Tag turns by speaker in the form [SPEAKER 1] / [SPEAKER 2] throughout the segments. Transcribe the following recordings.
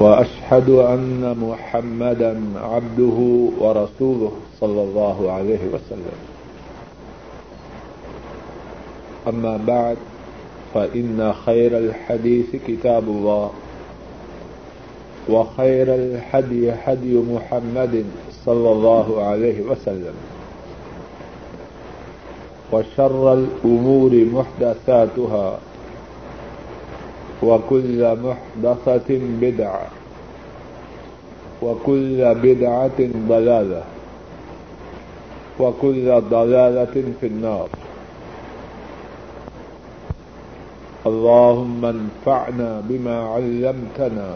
[SPEAKER 1] وأشهد أن محمدا عبده ورسوله صلى الله عليه وسلم. أما بعد، فإن خير الحديث كتاب الله، وخير الحدي حدي محمد صلى الله عليه وسلم، وشر الأمور محدثاتها وكل محدثة بدعة. وكل بدعة ضلالة. وكل ضلالة في النار. اللهم انفعنا بما علمتنا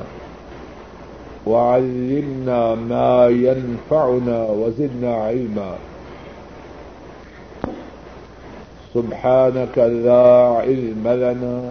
[SPEAKER 1] وعلمنا ما ينفعنا وزدنا علما. سبحانك لا علم لنا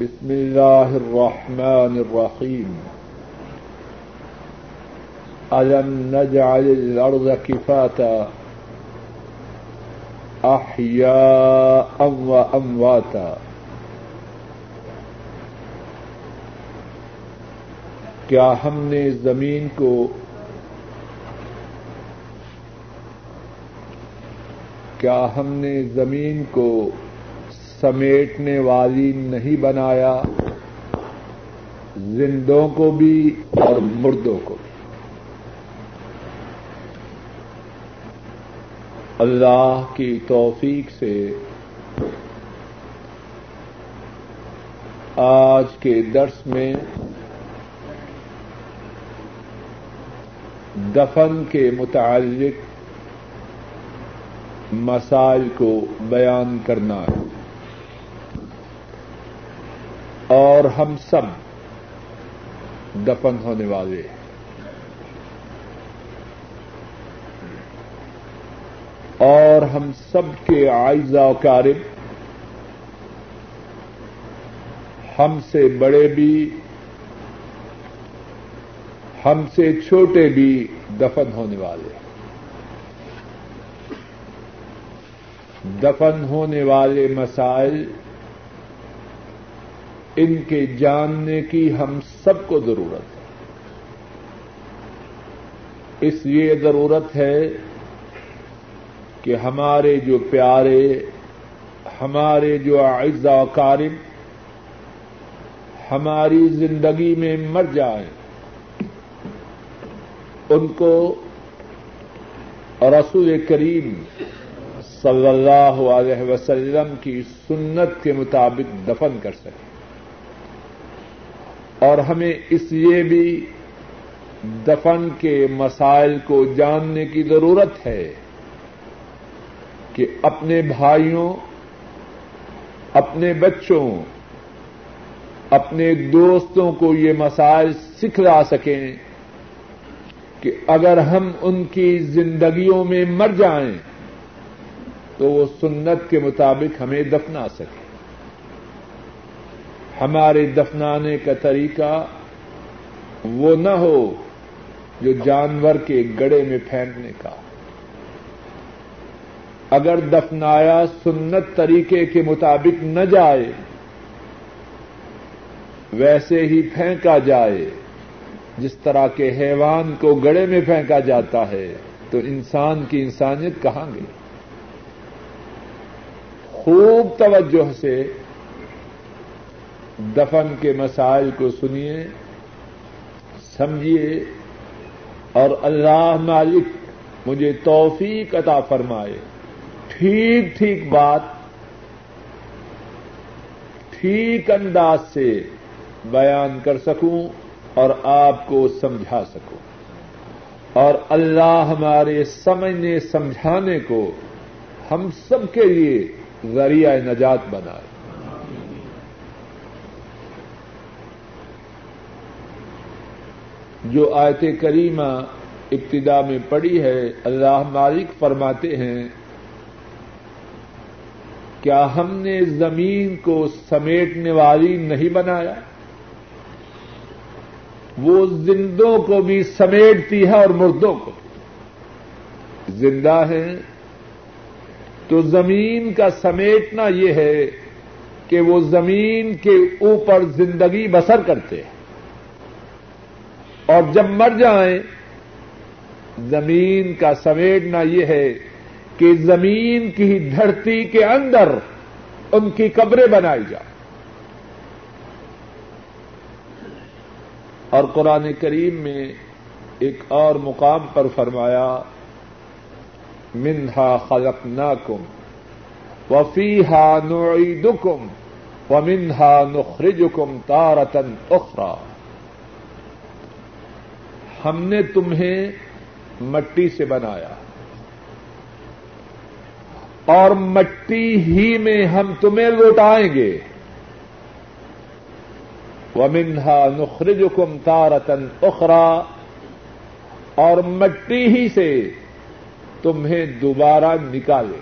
[SPEAKER 1] بسم الله الرحمن الرحيم ألم نجعل الأرض كفاتا أحياء وأمواتا کیا ہم نے زمین کو کیا ہم نے زمین کو سمیٹنے والی نہیں بنایا، زندوں کو بھی اور مردوں کو بھی۔ اللہ کی توفیق سے آج کے درس میں دفن کے متعلق مسائل کو بیان کرنا ہے۔ اور ہم سب دفن ہونے والے اور ہم سب کے آئزہ و ہم سے بڑے بھی، ہم سے چھوٹے بھی دفن ہونے والے دفن ہونے والے مسائل ان کے جاننے کی ہم سب کو ضرورت ہے۔ اس لیے ضرورت ہے کہ ہمارے جو پیارے، ہمارے جو اعزا و ہماری زندگی میں مر جائیں، ان کو رسول کریم صلی اللہ علیہ وسلم کی سنت کے مطابق دفن کر سکیں۔ اور ہمیں اس لیے بھی دفن کے مسائل کو جاننے کی ضرورت ہے کہ اپنے بھائیوں، اپنے بچوں، اپنے دوستوں کو یہ مسائل سکھلا سکیں کہ اگر ہم ان کی زندگیوں میں مر جائیں تو وہ سنت کے مطابق ہمیں دفنا سکیں۔ ہمارے دفنانے کا طریقہ وہ نہ ہو جو جانور کے گڑے میں پھینکنے کا اگر دفنایا سنت طریقے کے مطابق نہ جائے، ویسے ہی پھینکا جائے، جس طرح کے حیوان کو گڑے میں پھینکا جاتا ہے، تو انسان کی انسانیت کہاں گئی؟ خوب توجہ سے دفن کے مسائل کو سنیے، سمجھیے، اور اللہ مالک مجھے توفیق عطا فرمائے۔ ٹھیک ٹھیک بات، ٹھیک انداز سے بیان کر سکوں اور آپ کو سمجھا سکوں۔ اور اللہ ہمارے سمجھنے، سمجھانے کو ہم سب کے لیے ذریعہ نجات بنائے۔ جو آیت کریمہ ابتدا میں پڑی ہے، اللہ مالک فرماتے ہیں، کیا ہم نے زمین کو سمیٹنے والی نہیں بنایا؟ وہ زندوں کو بھی سمیٹتی ہے اور مردوں کو۔ زندہ ہے تو زمین کا سمیٹنا یہ ہے کہ وہ زمین کے اوپر زندگی بسر کرتے ہیں۔ اور جب مر جائیں، زمین کا سمیٹنا یہ ہے کہ زمین کی دھرتی کے اندر ان کی قبریں بنائی جائیں۔ اور قرآن کریم میں ایک اور مقام پر فرمایا، منہا خلق ناکم وفی ہا نعیدکم و منہا نخرجکم تارتن اخرا ہم نے تمہیں مٹی سے بنایا اور مٹی ہی میں ہم تمہیں لوٹائیں گے۔ ومنہا نخرجکم تارتن اخرا اور مٹی ہی سے تمہیں دوبارہ نکالے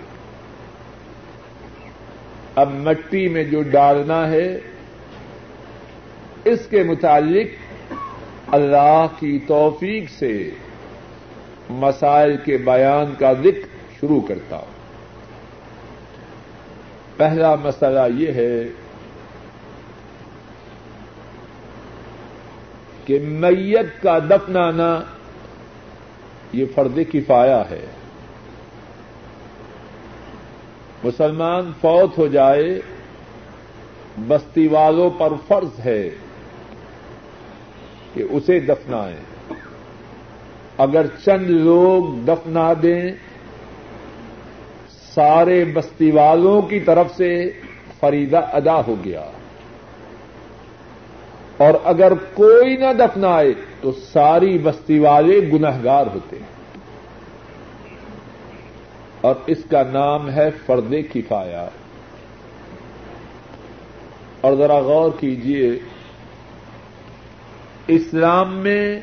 [SPEAKER 1] اب مٹی میں جو ڈالنا ہے، اس کے متعلق اللہ کی توفیق سے مسائل کے بیان کا ذکر شروع کرتا ہوں۔ پہلا مسئلہ یہ ہے کہ میت کا دفنانا یہ فرد کفایا ہے۔ مسلمان فوت ہو جائے، بستی والوں پر فرض ہے۔ کہ اسے دفنائیں۔ اگر چند لوگ دفنا دیں، سارے بستی والوں کی طرف سے فریدہ ادا ہو گیا۔ اور اگر کوئی نہ دفنائے، تو ساری بستی والے گنہگار ہوتے ہیں۔ اور اس کا نام ہے فرد کفایا اور ذرا غور کیجیے اسلام میں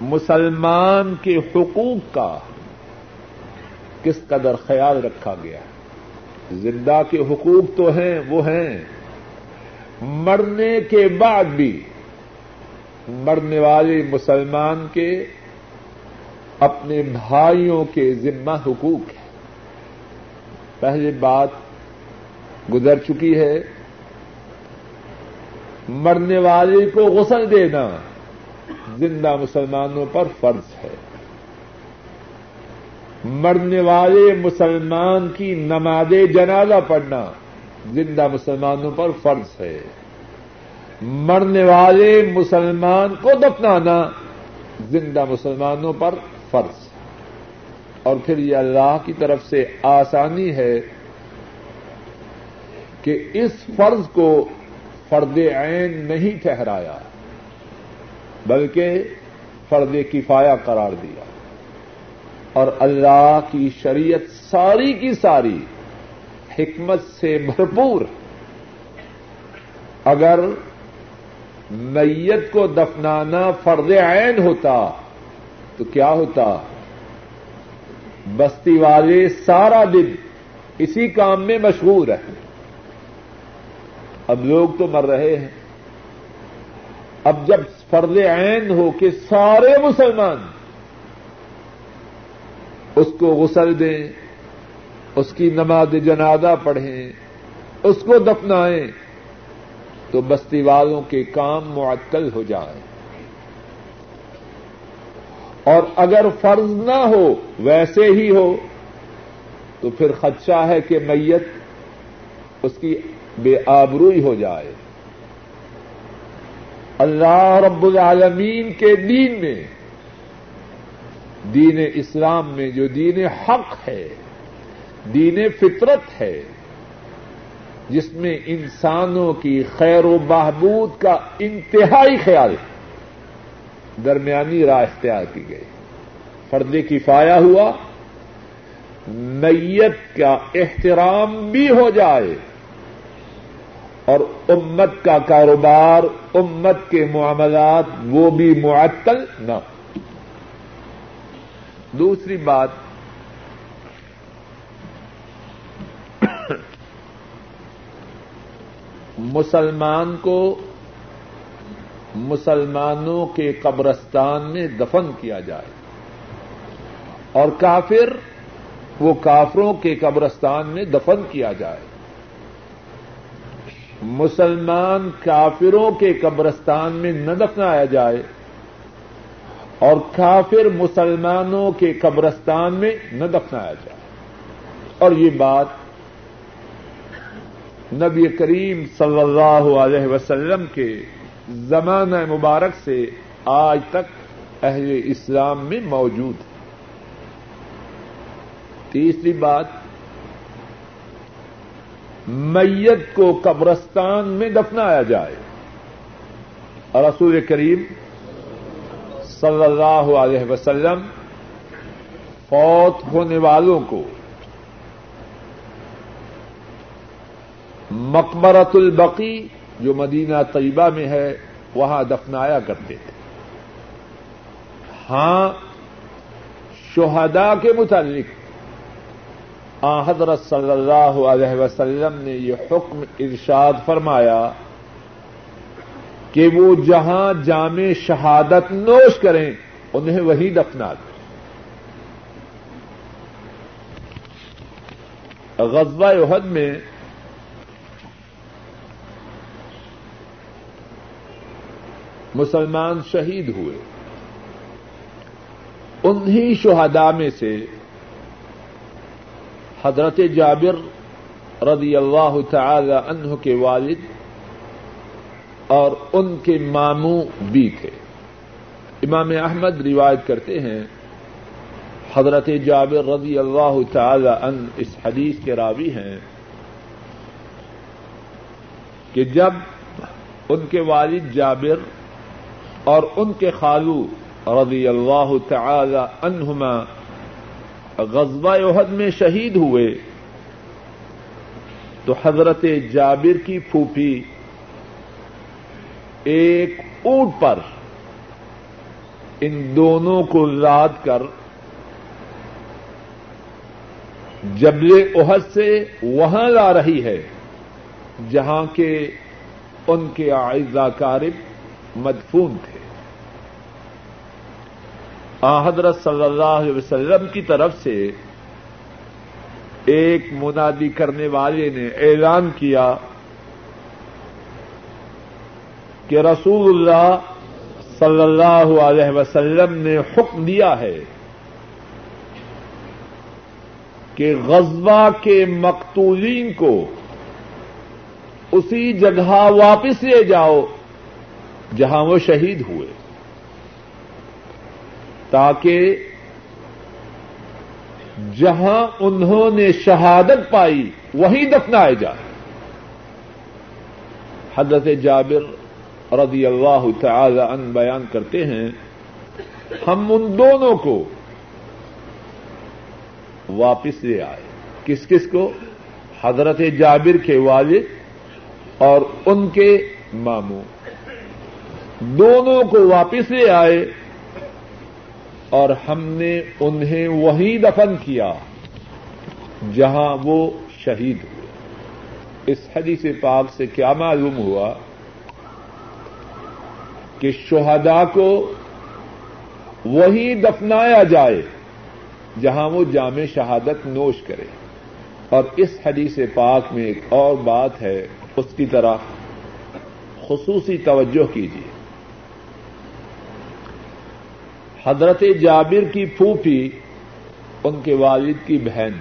[SPEAKER 1] مسلمان کے حقوق کا کس قدر خیال رکھا گیا زندہ کے حقوق تو ہیں، وہ ہیں۔ مرنے کے بعد بھی مرنے والے مسلمان کے اپنے بھائیوں کے ذمہ حقوق ہے پہلے بات گزر چکی ہے مرنے والے کو غسل دینا۔ زندہ مسلمانوں پر فرض ہے۔ مرنے والے مسلمان کی نماز جنازہ پڑھنا زندہ مسلمانوں پر فرض ہے۔ مرنے والے مسلمان کو دفنانا زندہ مسلمانوں پر فرض اور پھر یہ اللہ کی طرف سے آسانی ہے کہ اس فرض کو فرد عین نہیں ٹھہرایا، بلکہ فرد کفایا قرار دیا۔ اور اللہ کی شریعت ساری کی ساری حکمت سے بھرپور۔ اگر میت کو دفنانا فرد عین ہوتا تو کیا ہوتا؟ بستی والے سارا دن اسی کام میں مشہور ہیں اب لوگ تو مر رہے ہیں۔ اب جب فرد عین ہو کہ سارے مسلمان اس کو غسل دیں، اس کی نماز جنازہ پڑھیں، اس کو دفنائیں، تو بستی والوں کے کام معطل ہو جائے اور اگر فرض نہ ہو، ویسے ہی ہو، تو پھر خدشہ ہے کہ میت اس کی بے آبروئی ہو جائے۔ اللہ رب العالمین کے دین میں، دین اسلام میں جو دین حق ہے، دین فطرت ہے، جس میں انسانوں کی خیر و بہبود کا انتہائی خیال درمیانی راہ اختیار کی گئی۔ فرد کفایا ہوا، نیت کا احترام بھی ہو جائے۔ اور امت کا کاروبار، امت کے معاملات، وہ بھی معطل نہ دوسری بات، مسلمان کو مسلمانوں کے قبرستان میں دفن کیا جائے۔ اور کافر وہ کافروں کے قبرستان میں دفن کیا جائے۔ مسلمان کافروں کے قبرستان میں نہ دفنایا جائے اور کافر مسلمانوں کے قبرستان میں نہ دفنایا جائے۔ اور یہ بات نبی کریم صلی اللہ علیہ وسلم کے زمانہ مبارک سے آج تک اہل اسلام میں موجود ہے۔ تیسری بات میت کو قبرستان میں دفنایا جائے۔ اور رسول کریم صلی اللہ علیہ وسلم فوت ہونے والوں کو مقبرت البقی جو مدینہ طیبہ میں ہے، وہاں دفنایا کرتے تھے۔ ہاں شہداء کے متعلق حضرت صلی اللہ علیہ وسلم نے یہ حکم ارشاد فرمایا کہ وہ جہاں جامع شہادت نوش کریں، انہیں وہی دفنا دیں۔ غزوہ عہد میں مسلمان شہید ہوئے۔ انہی شہداء میں سے حضرت جابر رضی اللہ تعالی عنہ کے والد اور ان کے ماموں بھی تھے۔ امام احمد روایت کرتے ہیں، حضرت جابر رضی اللہ تعالی عنہ اس حدیث کے راوی ہیں کہ جب ان کے والد جابر اور ان کے خالو رضی اللہ تعالی عنہما غزوہ عہد میں شہید ہوئے تو حضرت جابر کی پھوپھی ایک اونٹ پر ان دونوں کو لاد کر جبل عہد سے وہاں لا رہی ہے، جہاں کے ان کے آئزہ کارب مدفون تھے۔ حضرت صلی اللہ علیہ وسلم کی طرف سے ایک منادی کرنے والے نے اعلان کیا کہ رسول اللہ صلی اللہ علیہ وسلم نے حکم دیا ہے کہ غزوہ کے مقتولین کو اسی جگہ واپس لے جاؤ جہاں وہ شہید ہوئے۔ تاکہ جہاں انہوں نے شہادت پائی وہیں دفنائے جائے۔ حضرت جابر رضی اللہ تعالی ان بیان کرتے ہیں، ہم ان دونوں کو واپس لے آئے۔ کس کس کو؟ حضرت جابر کے والد اور ان کے ماموں۔ دونوں کو واپس لے آئے۔ اور ہم نے انہیں وہی دفن کیا جہاں وہ شہید ہوئے۔ اس حدیث پاک سے کیا معلوم ہوا کہ شہدا کو وہی دفنایا جائے جہاں وہ جامع شہادت نوش کرے۔ اور اس حدیث پاک میں ایک اور بات ہے، اس کی طرح خصوصی توجہ کیجیے۔ حضرت جابر کی پھوپھی، ان کے والد کی بہن،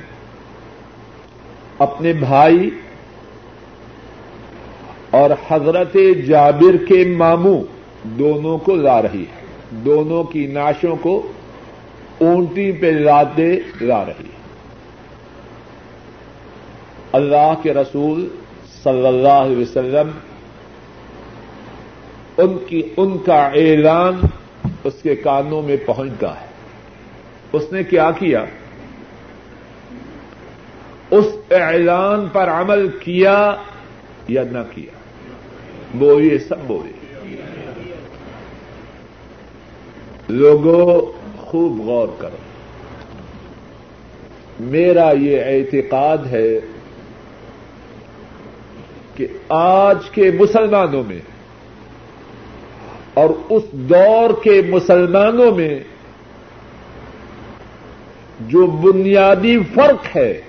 [SPEAKER 1] اپنے بھائی اور حضرت جابر کے ماموں، دونوں کو لا رہی ہے۔ دونوں کی ناشوں کو اونٹی پہ لاتے لا رہی ہے۔ اللہ کے رسول صلی اللہ علیہ وسلم، ان کی، ان کا اعلان اس کے کانوں میں پہنچتا ہے۔ اس نے کیا کیا؟ اس اعلان پر عمل کیا یا نہ کیا؟ بولیے سب بولیے لوگوں خوب غور کرو۔ میرا یہ اعتقاد ہے کہ آج کے مسلمانوں میں اور اس دور کے مسلمانوں میں جو بنیادی فرق ہے،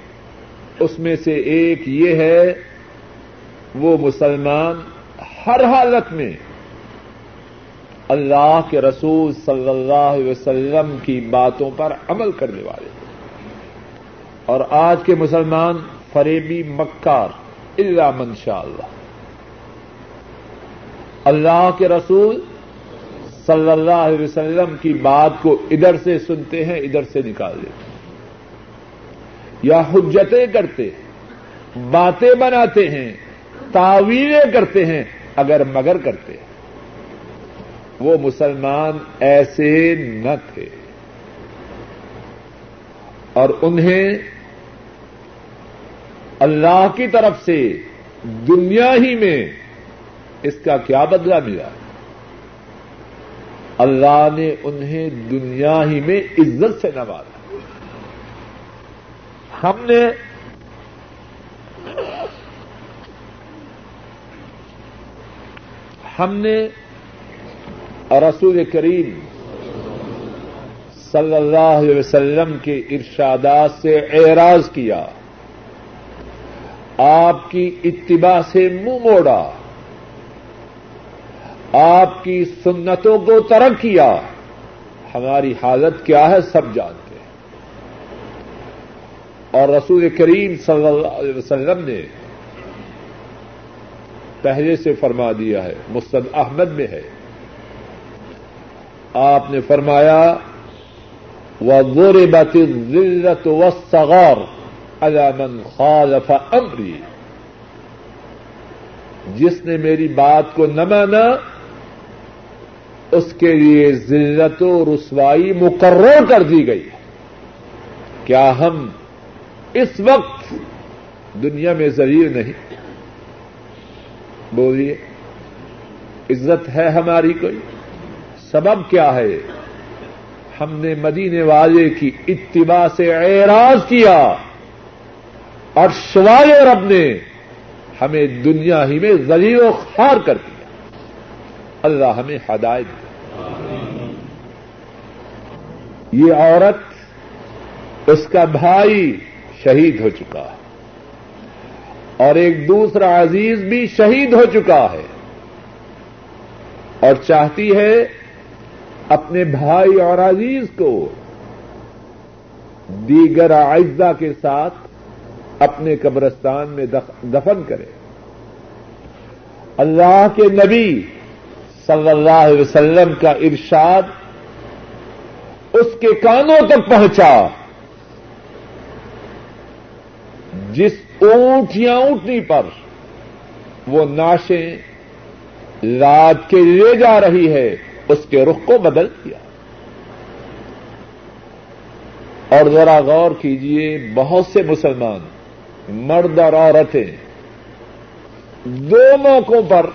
[SPEAKER 1] اس میں سے ایک یہ ہے، وہ مسلمان ہر حالت میں اللہ کے رسول صلی اللہ علیہ وسلم کی باتوں پر عمل کرنے والے اور آج کے مسلمان فریبی مکار اللہ منشاء اللہ۔ اللہ کے رسول صلی اللہ علیہ وسلم کی بات کو ادھر سے سنتے ہیں، ادھر سے نکال دیتے ہیں۔ یا حجتیں کرتے ہیں، باتیں بناتے ہیں، تعویلیں کرتے ہیں، اگر مگر کرتے ہیں۔ وہ مسلمان ایسے نہ تھے۔ اور انہیں اللہ کی طرف سے دنیا ہی میں اس کا کیا بدلا ملا؟ اللہ نے انہیں دنیا ہی میں عزت سے نوازا۔ ہم نے ہم نے رسول کریم صلی اللہ علیہ وسلم کے ارشادات سے اعراض کیا، آپ کی اتباع سے منہ موڑا۔ آپ کی سنتوں کو ترک کیا، ہماری حالت کیا ہے سب جانتے ہیں۔ اور رسول کریم صلی اللہ علیہ وسلم نے پہلے سے فرما دیا ہے مستد احمد میں ہے۔ آپ نے فرمایا وہ گور بت ذلت و سغور علامن خالف امری جس نے میری بات کو نہ مانا اس کے لیے ذلت و رسوائی مقرر کر دی گئی کیا ہم اس وقت دنیا میں ذریع نہیں؟ بولیے، عزت ہے ہماری کوئی؟ سبب کیا ہے؟ ہم نے مدینے والے کی اتباع سے اعراض کیا۔ اور سوال رب نے ہمیں دنیا ہی میں ذلیل و خار کر دیا۔ اللہ ہمیں ہدایت دیا یہ عورت اس کا بھائی شہید ہو چکا ہے اور ایک دوسرا عزیز بھی شہید ہو چکا ہے اور چاہتی ہے اپنے بھائی اور عزیز کو دیگر اعزا کے ساتھ اپنے قبرستان میں دفن کرے۔ اللہ کے نبی صلی اللہ علیہ وسلم کا ارشاد اس کے کانوں تک پہنچا۔ جس اونٹ یا اونٹنی پر وہ ناشیں رات کے لے جا رہی ہے، اس کے رخ کو بدل دیا۔ اور ذرا غور کیجیے بہت سے مسلمان، مرد اور عورتیں دو موقعوں پر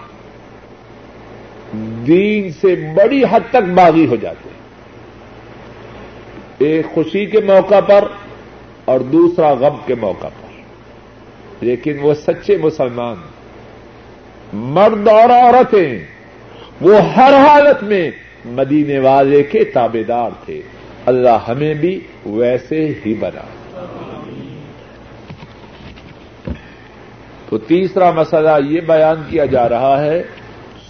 [SPEAKER 1] دین سے بڑی حد تک باغی ہو جاتے ہیں۔ ایک خوشی کے موقع پر اور دوسرا غم کے موقع پر۔ لیکن وہ سچے مسلمان، مرد اور عورتیں، وہ ہر حالت میں مدینے والے کے تابے دار تھے۔ اللہ ہمیں بھی ویسے ہی بنا۔ تو تیسرا مسئلہ یہ بیان کیا جا رہا ہے،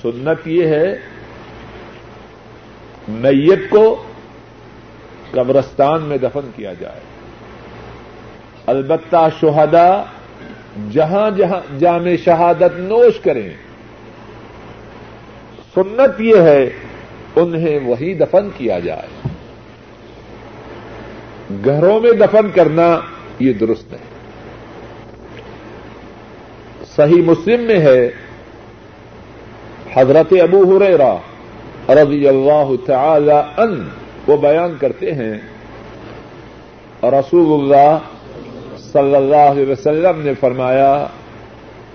[SPEAKER 1] سنت یہ ہے، میت کو قبرستان میں دفن کیا جائے۔ البتہ شہدا جہاں جہاں جامع شہادت نوش کریں۔ سنت یہ ہے، انہیں وہی دفن کیا جائے۔ گھروں میں دفن کرنا یہ درست ہے۔ صحیح مسلم میں ہے، حضرت ابو ہریرا رضی اللہ تعالی ان وہ بیان کرتے ہیں رسول اللہ صلی اللہ علیہ وسلم نے فرمایا،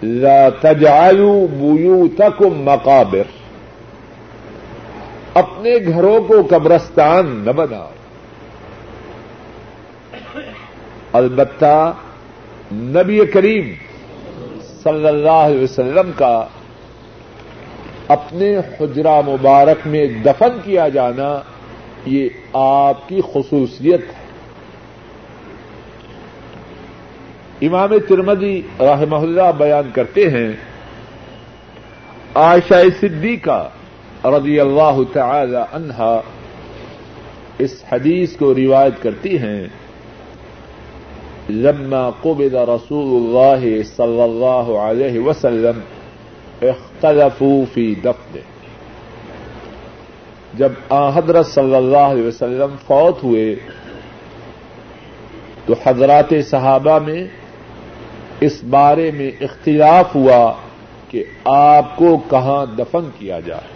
[SPEAKER 1] لا تجعلوا بيوتكم مقابر۔ اپنے گھروں کو قبرستان نہ بنا البتہ نبی کریم صلی اللہ علیہ وسلم کا اپنے حجرہ مبارک میں دفن کیا جانا یہ آپ کی خصوصیت ہے۔ امام ترمدی رحمہ اللہ بیان کرتے ہیں، عائشہ صدیقہ رضی اللہ تعالی عنہا اس حدیث کو روایت کرتی ہیں، لما قبض رسول اللہ صلی اللہ علیہ وسلم اختلفوا فی دفنه۔ جب حضرت صلی اللہ علیہ وسلم فوت ہوئے، تو حضرات صحابہ میں اس بارے میں اختلاف ہوا کہ آپ کو کہاں دفن کیا جائے۔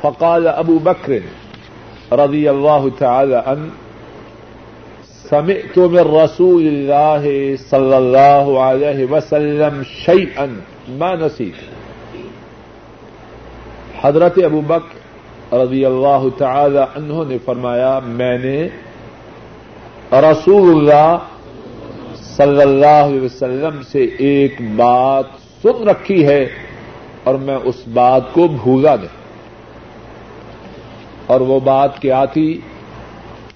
[SPEAKER 1] فقال ابو بکر رضی اللہ تعالی عنہ، سمعت من رسول اللہ صلی اللہ علیہ وسلم شيئا ما نسيت حضرت ابو بکر رضی اللہ تعالی عنہ نے فرمایا، میں نے رسول اللہ صلی اللہ علیہ وسلم سے ایک بات سن رکھی ہے اور میں اس بات کو بھولا نہیں۔ اور وہ بات کیا تھی؟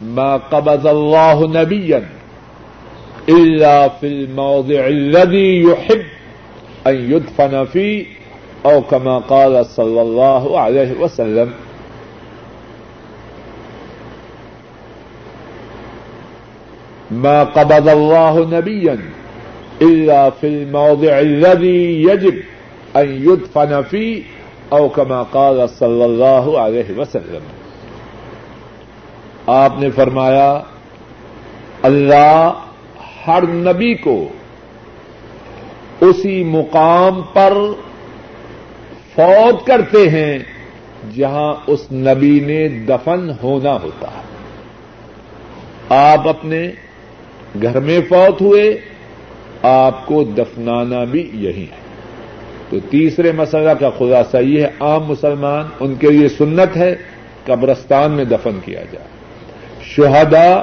[SPEAKER 1] ما قبض اللہ نبیا الا فی الموضع الذي يحب ان يدفن فيه او كما قال صلی اللہ علیہ وسلم۔ ما قبض الله نبيا الا في الموضع الذي يجب ان يدفن فيه او كما قال صلی اللہ علیہ وسلم. آپ نے فرمایا، اللہ ہر نبی کو اسی مقام پر فوت کرتے ہیں جہاں اس نبی نے دفن ہونا ہوتا ہے۔ آپ اپنے گھر میں فوت ہوئے، آپ کو دفنانا بھی یہی ہے۔ تو تیسرے مسئلہ کا خلاصہ یہ ہے، عام مسلمان ان کے لیے سنت ہے، قبرستان میں دفن کیا جائے۔ شہدا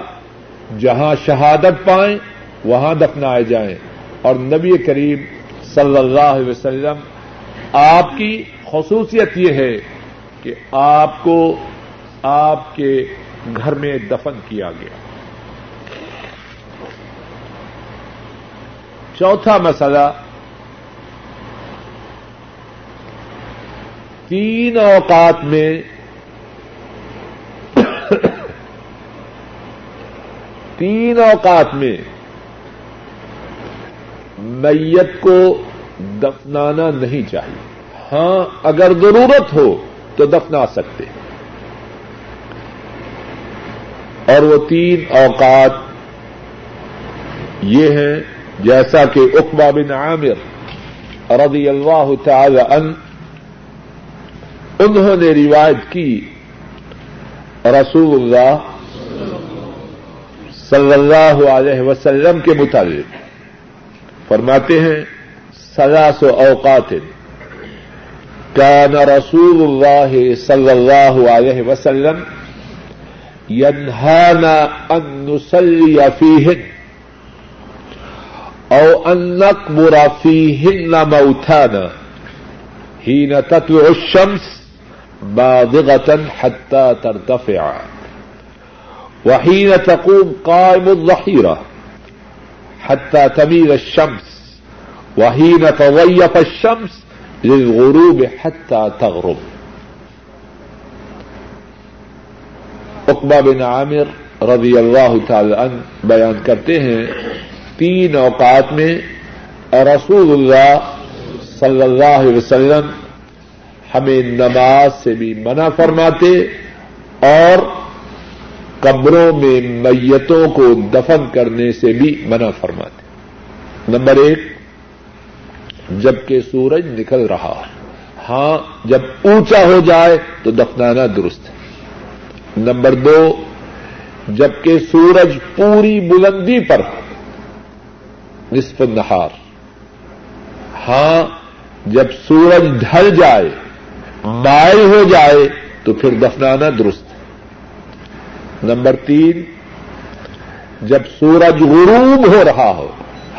[SPEAKER 1] جہاں شہادت پائیں، وہاں دفنائے جائیں۔ اور نبی کریم صلی اللہ علیہ وسلم، آپ کی خصوصیت یہ ہے کہ آپ کو آپ کے گھر میں دفن کیا گیا۔ چوتھا مسئلہ تین اوقات میں تین اوقات میں میت کو دفنانا نہیں چاہیے۔ ہاں اگر ضرورت ہو تو دفنا سکتے اور وہ تین اوقات یہ ہیں جیسا کہ اقبا بن عامر رضی اللہ تعالی عنہ، انہوں نے روایت کی، رسول اللہ صلی اللہ علیہ وسلم کے متعلق۔ فرماتے ہیں سلاس و اوقات کان رسول اللہ صلی اللہ علیہ وسلم ينهانا ان نصلي فيهن او انک ان نقبر فيهن موتانا حين تطلع الشمس بادغة حتى ترتفع. وحين تقوم قائم الظهيرة حتى تميل الشمس. وحين تضيف الشمس للغروب حتى تغرب. اقبا بن عامر رضی اللہ تعالی عنہ بیان کرتے ہیں تین اوقات میں رسول اللہ صلی اللہ علیہ وسلم ہمیں نماز سے بھی منع فرماتے اور قبروں میں میتوں کو دفن کرنے سے بھی منع فرماتے۔ نمبر ایک، جبکہ سورج نکل رہا ہاں جب اونچا ہو جائے تو دفنانا درست ہے۔ نمبر دو، جبکہ سورج پوری بلندی پر ہو نصف نہار ہاں جب سورج ڈھل جائے مائل ہو جائے، تو پھر دفنانا درست۔ نمبر تین، جب سورج غروب ہو رہا ہو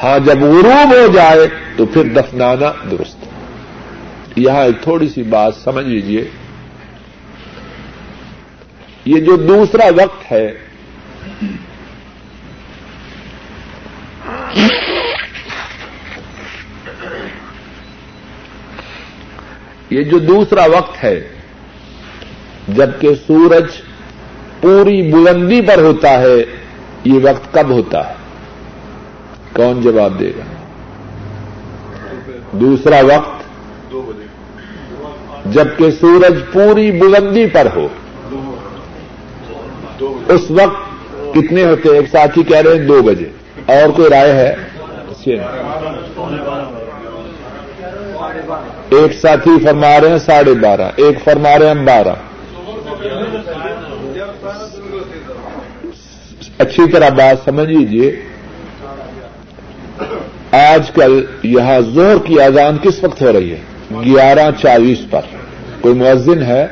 [SPEAKER 1] ہاں جب غروب ہو جائے، تو پھر دفنانا درست۔ یہاں ایک تھوڑی سی بات سمجھ لیجیے یہ جو دوسرا وقت ہے یہ جو دوسرا وقت ہے، جبکہ سورج پوری بلندی پر ہوتا ہے، یہ وقت کب ہوتا ہے؟ کون جواب دے گا؟ دوسرا وقت، جبکہ سورج پوری بلندی پر ہو۔ اس وقت کتنے ہوتے ایک ساتھی کہہ رہے ہیں دو بجے۔ اور کوئی رائے ہے؟ ایک ساتھی فرما رہے ہیں ساڑھے بارہ، ایک فرما رہے ہیں بارہ۔ اچھی طرح بات سمجھ لیجیے آج کل یہاں زہر کی اذان کس وقت ہو رہی ہے؟ گیارہ چالیس پر۔ کوئی مؤذن ہے؟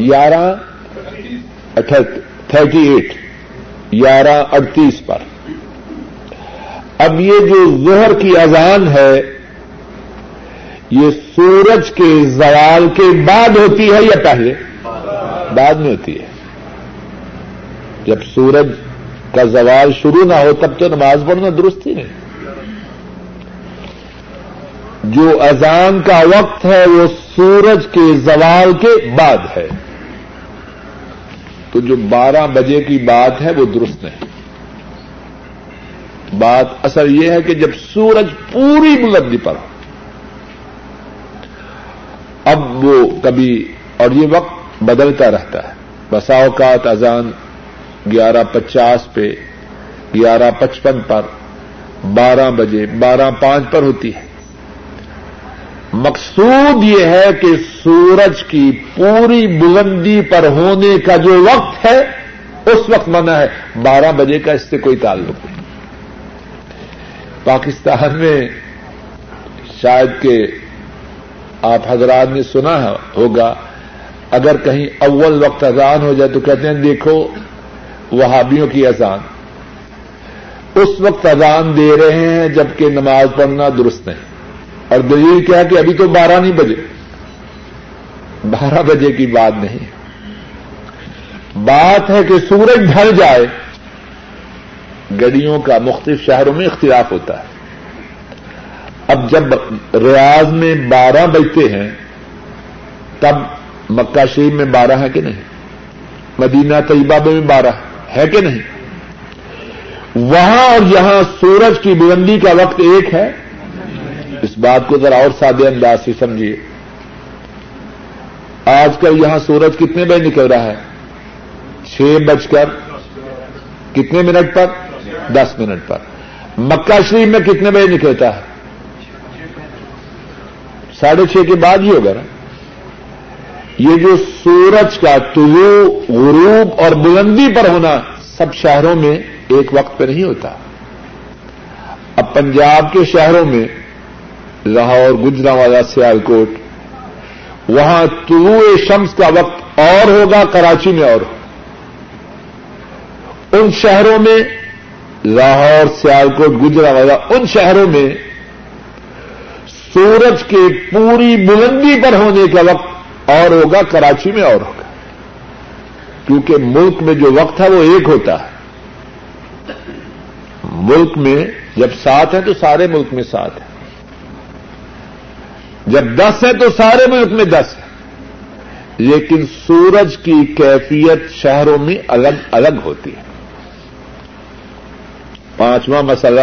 [SPEAKER 1] گیارہ تھرٹی ایٹ۔ گیارہ اڑتیس پر۔ اب یہ جو زہر کی اذان ہے، یہ سورج کے زوال کے بعد ہوتی ہے یا پہلے؟ بعد میں ہوتی ہے۔ جب سورج کا زوال شروع نہ ہو، تب تو نماز پڑھنا درست ہی نہیں۔ جو اذان کا وقت ہے، وہ سورج کے زوال کے بعد ہے۔ تو جو بارہ بجے کی بات ہے، وہ درست نہیں۔ بات اصل یہ ہے کہ جب سورج پوری بلندی پر ہو اب وہ کبھی اور یہ وقت بدلتا رہتا ہے۔ بسا اوقات اذان گیارہ پچاس پہ، گیارہ پچپن پر، بارہ بجے، بارہ پانچ پر ہوتی ہے۔ مقصود یہ ہے کہ سورج کی پوری بلندی پر ہونے کا جو وقت ہے، اس وقت منع ہے۔ بارہ بجے کا اس سے کوئی تعلق نہیں۔ پاکستان میں شاید کہ آپ حضرات نے سنا ہوگا، اگر کہیں اول وقت اذان ہو جائے تو کہتے ہیں، دیکھو، وہابیوں کی اذان۔ اس وقت اذان دے رہے ہیں جبکہ نماز پڑھنا درست نہیں۔ اور دلیل کیا کہ ابھی تو بارہ نہیں بجے۔ بارہ بجے کی بات نہیں۔ بات ہے کہ سورج ڈھل جائے۔ گڑیوں کا مختلف شہروں میں اختلاف ہوتا ہے۔ اب جب ریاض میں بارہ بجتے ہیں، تب مکہ شریف میں بارہ ہے کہ نہیں؟ مدینہ طیبہ میں بارہ ہے کہ نہیں؟ وہاں اور یہاں سورج کی بلندی کا وقت ایک ہے۔ اس بات کو ذرا اور سادے انداز سے سمجھیے۔ آج کل یہاں سورج کتنے بجے نکل رہا ہے؟ چھ بج کر کتنے منٹ پر؟ دس منٹ پر۔ مکہ شریف میں کتنے بجے نکلتا ہے؟ ساڑھے چھ کے بعد ہی ہوگا نا۔ یہ جو سورج کا طلوع، غروب اور بلندی پر ہونا سب شہروں میں ایک وقت پہ نہیں ہوتا۔ اب پنجاب کے شہروں میں لاہور گجرا والا سیال کوٹ وہاں طلوع شمس کا وقت اور ہوگا، کراچی میں اور۔ ان شہروں میں لاہور، سیالکوٹ گجرا والا ان شہروں میں سورج کے پوری بلندی پر ہونے کا وقت اور ہوگا، کراچی میں اور ہوگا۔ کیونکہ ملک میں جو وقت ہے وہ ایک ہوتا ہے۔ ملک میں جب سات ہے تو سارے ملک میں سات ہے جب دس ہے تو سارے ملک میں دس ہے لیکن سورج کی کیفیت شہروں میں الگ الگ ہوتی ہے۔ پانچواں مسئلہ،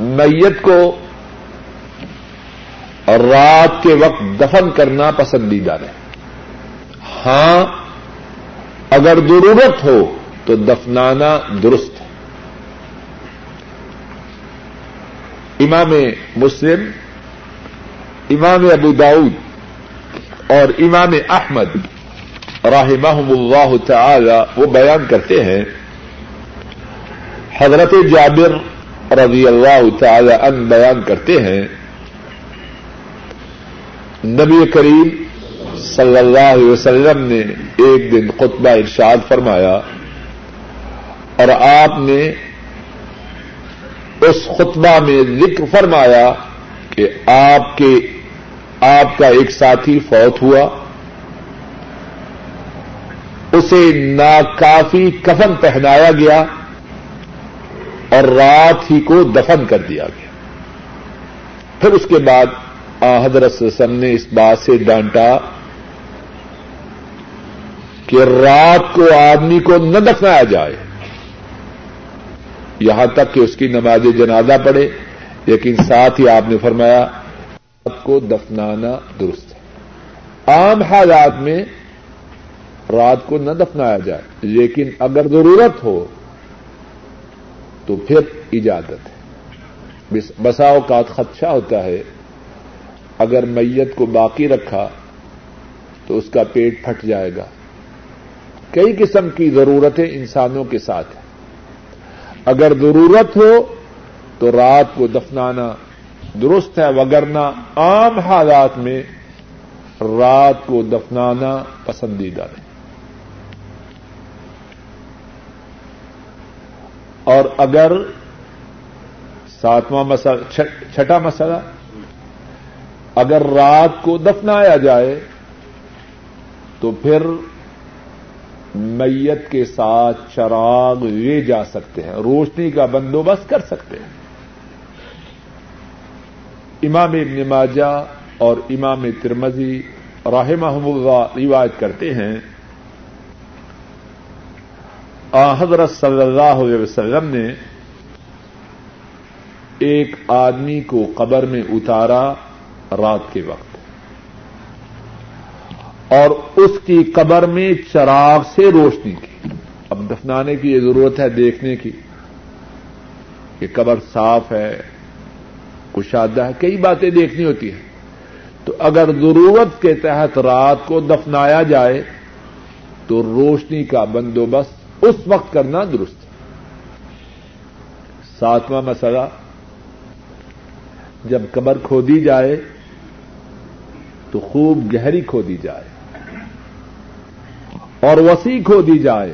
[SPEAKER 1] میت کو رات کے وقت دفن کرنا پسندیدہ ہے۔ ہاں اگر ضرورت ہو تو دفنانا درست ہے۔ امام مسلم، امام ابو داؤد اور امام احمد رحمہ اللہ تعالی وہ بیان کرتے ہیں حضرت جابر رضی اللہ تعالی ان بیان کرتے ہیں، نبی کریم صلی اللہ علیہ وسلم نے ایک دن خطبہ ارشاد فرمایا اور آپ نے اس خطبہ میں ذکر فرمایا کہ آپ کے، آپ کا ایک ساتھی فوت ہوا، اسے ناکافی کفن پہنایا گیا اور رات ہی کو دفن کر دیا گیا۔ پھر اس کے بعد حضرت وسلم نے اس بات سے ڈانٹا کہ رات کو آدمی کو نہ دفنایا جائے۔ یہاں تک کہ اس کی نماز جنازہ پڑے لیکن ساتھ ہی آپ نے فرمایا، رات کو دفنانا درست ہے۔ عام حالات میں رات کو نہ دفنایا جائے، لیکن اگر ضرورت ہو تو پھر اجازت ہے۔ بسا اوقات خدشہ ہوتا ہے۔ اگر میت کو باقی رکھا تو اس کا پیٹ پھٹ جائے گا۔ کئی قسم کی ضرورتیں انسانوں کے ساتھ ہیں۔ اگر ضرورت ہو تو رات کو دفنانا، درست ہے وگرنا عام حالات میں رات کو دفنانا پسندیدہ نہیں۔ اور اگر ساتواں مسئلہ چھٹا مسئلہ، اگر رات کو دفنایا جائے تو پھر میت کے ساتھ چراغ لے جا سکتے ہیں، روشنی کا بندوبست کر سکتے ہیں۔ امام ابن ماجہ اور امام ترمزی راہ محمود روایت کرتے ہیں حضرت صلی اللہ علیہ وسلم نے ایک آدمی کو قبر میں اتارا رات کے وقت۔ اور اس کی قبر میں چراغ سے روشنی کی۔ اب دفنانے کی یہ ضرورت ہے، دیکھنے کی۔ کہ قبر صاف ہے، کشادہ ہے، کئی باتیں دیکھنی ہوتی ہیں۔ تو اگر ضرورت کے تحت رات کو دفنایا جائے، تو روشنی کا بندوبست اس وقت کرنا درست ہے۔ ساتواں مسئلہ، جب قبر کھودی جائے تو خوب گہری کھودی جائے، اور وسیع کھو دی جائے،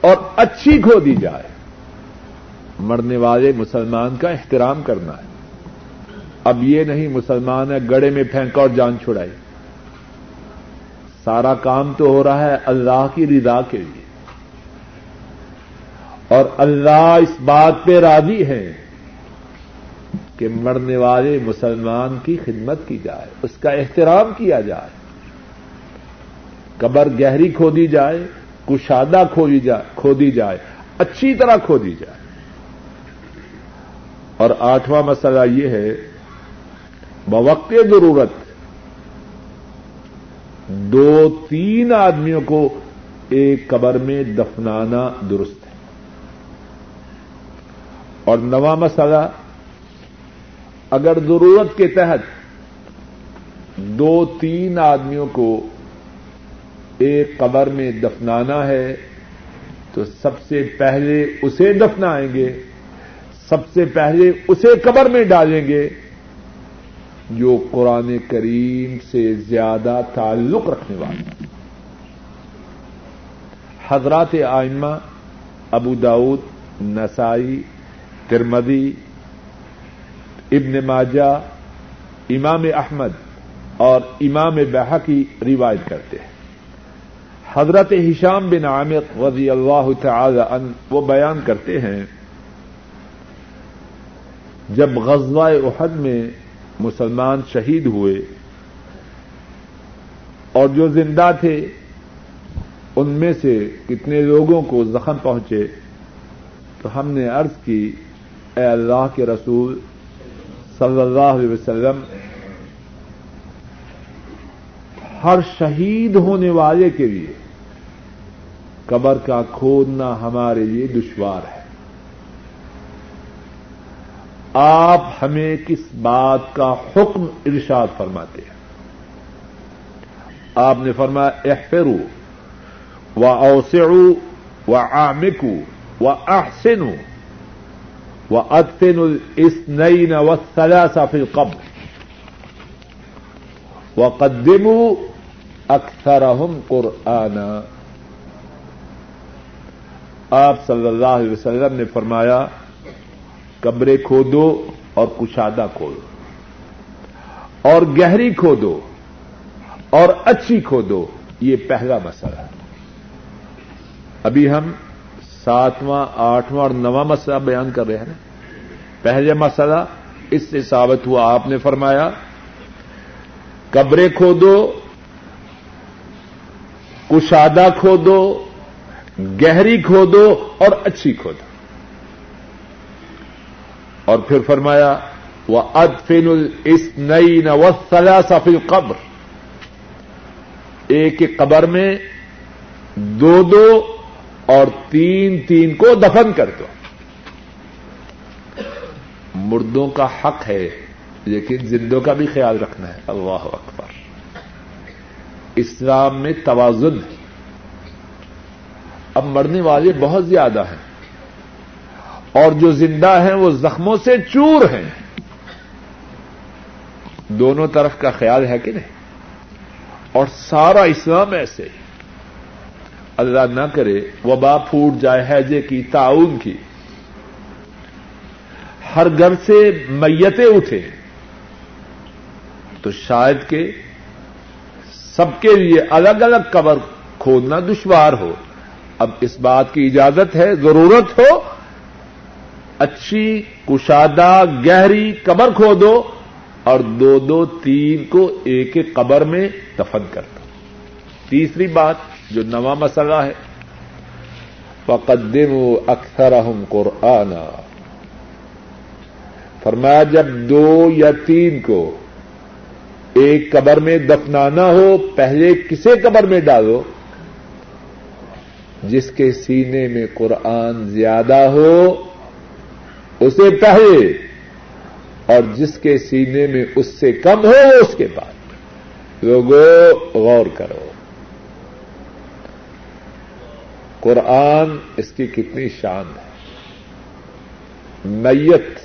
[SPEAKER 1] اور اچھی کھو دی جائے۔ مرنے والے مسلمان کا احترام کرنا ہے۔ اب یہ نہیں مسلمان ہے گڑے میں پھینکا اور جان چھڑائی۔ سارا کام تو ہو رہا ہے اللہ کی رضا کے لیے۔ اور اللہ اس بات پہ راضی ہے کہ مرنے والے مسلمان کی خدمت کی جائے، اس کا احترام کیا جائے، قبر گہری کھودی جائے، کشادہ کھودی جائے اچھی طرح کھودی جائے۔ اور آٹھواں مسئلہ یہ ہے، بوقت ضرورت، دو تین آدمیوں کو ایک قبر میں دفنانا درست ہے اور نواں مسئلہ، اگر ضرورت کے تحت دو تین آدمیوں کو ایک قبر میں دفنانا ہے، تو سب سے پہلے اسے دفنائیں گے، سب سے پہلے اسے قبر میں ڈالیں گے، جو قرآن کریم سے زیادہ تعلق رکھنے والے حضرات آئمہ، ابو داود نسائی ترمدی ابن ماجہ، امام احمد اور امام بحقی روایت کرتے ہیں۔ حضرت ہشام بن عامر رضی اللہ تعالی عنہ وہ بیان کرتے ہیں، جب غزوہ احد میں مسلمان شہید ہوئے اور جو زندہ تھے، ان میں سے کتنے لوگوں کو زخم پہنچے، تو ہم نے عرض کی اے اللہ کے رسول صلی اللہ علیہ وسلم، ہر شہید ہونے والے کے لیے قبر کا کھودنا ہمارے لیے دشوار ہے۔ آپ ہمیں کس بات کا حکم ارشاد فرماتے ہیں؟ آپ نے فرمایا احفرو و اوسعو و آمکو و احسنو وہ ادفن اس نئی نو سلا سافل قبر و قدم اکثر قرآن آپ صلی اللہ علیہ وسلم نے فرمایا، کمرے کھودو اور کشادہ کھودو، اور گہری کھودو اور اچھی کھودو، یہ پہلا مسئلہ ہے۔ ابھی ہم ساتواں، آٹھواں اور نواں مسئلہ بیان کر رہے ہیں۔ پہلے مسئلہ اس سے ثابت ہوا، آپ نے فرمایا، قبریں کھودو، کشادہ کھودو، گہری کھودو اور اچھی کھودو۔ اور پھر فرمایا وہ ادفین اس نئی نو سلا سفل قبر ایک ایک قبر میں دو دو اور تین تین کو دفن کر دو۔ مردوں کا حق ہے، لیکن زندوں کا بھی خیال رکھنا ہے۔ اللہ اکبر۔ اسلام میں توازن ہے۔ اب مرنے والے بہت زیادہ ہیں۔ اور جو زندہ ہیں، وہ زخموں سے چور ہیں۔ دونوں طرف کا خیال ہے کہ نہیں؟ اور سارا اسلام ایسے اللہ نہ کرے، وبا پھوٹ جائے، حیضے کی، تعاون کی۔ ہر گھر سے میتیں اٹھے۔ تو شاید کہ سب کے لیے الگ الگ قبر کھودنا دشوار ہو۔ اب اس بات کی اجازت ہے، ضرورت ہو۔ اچھی، کشادہ، گہری قبر کھودو اور دو دو تین کو ایک ایک قبر میں دفن کر دو تیسری بات جو نواں مسئلہ ہے۔ فقدم اکثر ہم قرآن فرمایا، جب دو یا تین کو ایک قبر میں دفنانا ہو، پہلے کسے قبر میں ڈالو؟ جس کے سینے میں قرآن زیادہ ہو، اسے پہلے، اور جس کے سینے میں اس سے کم ہو، اس کے بعد۔ لوگوں غور کرو۔ قرآن اس کی کتنی شان ہے۔ میت،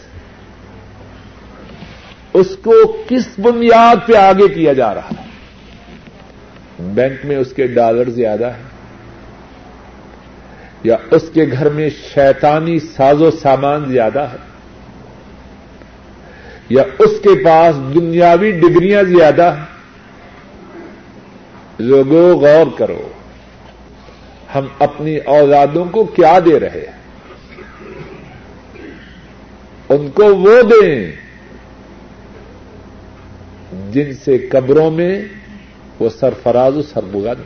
[SPEAKER 1] اس کو کس بنیاد پہ آگے کیا جا رہا ہے؟ بینک میں اس کے ڈالر زیادہ ہیں؟ یا اس کے گھر میں شیطانی ساز و سامان زیادہ ہے یا اس کے پاس دنیاوی ڈگریاں زیادہ ہیں؟ لوگوں، غور کرو۔ ہم اپنی اولادوں کو کیا دے رہے ہیں؟ ان کو وہ دیں جن سے قبروں میں وہ سرفراز و سربگند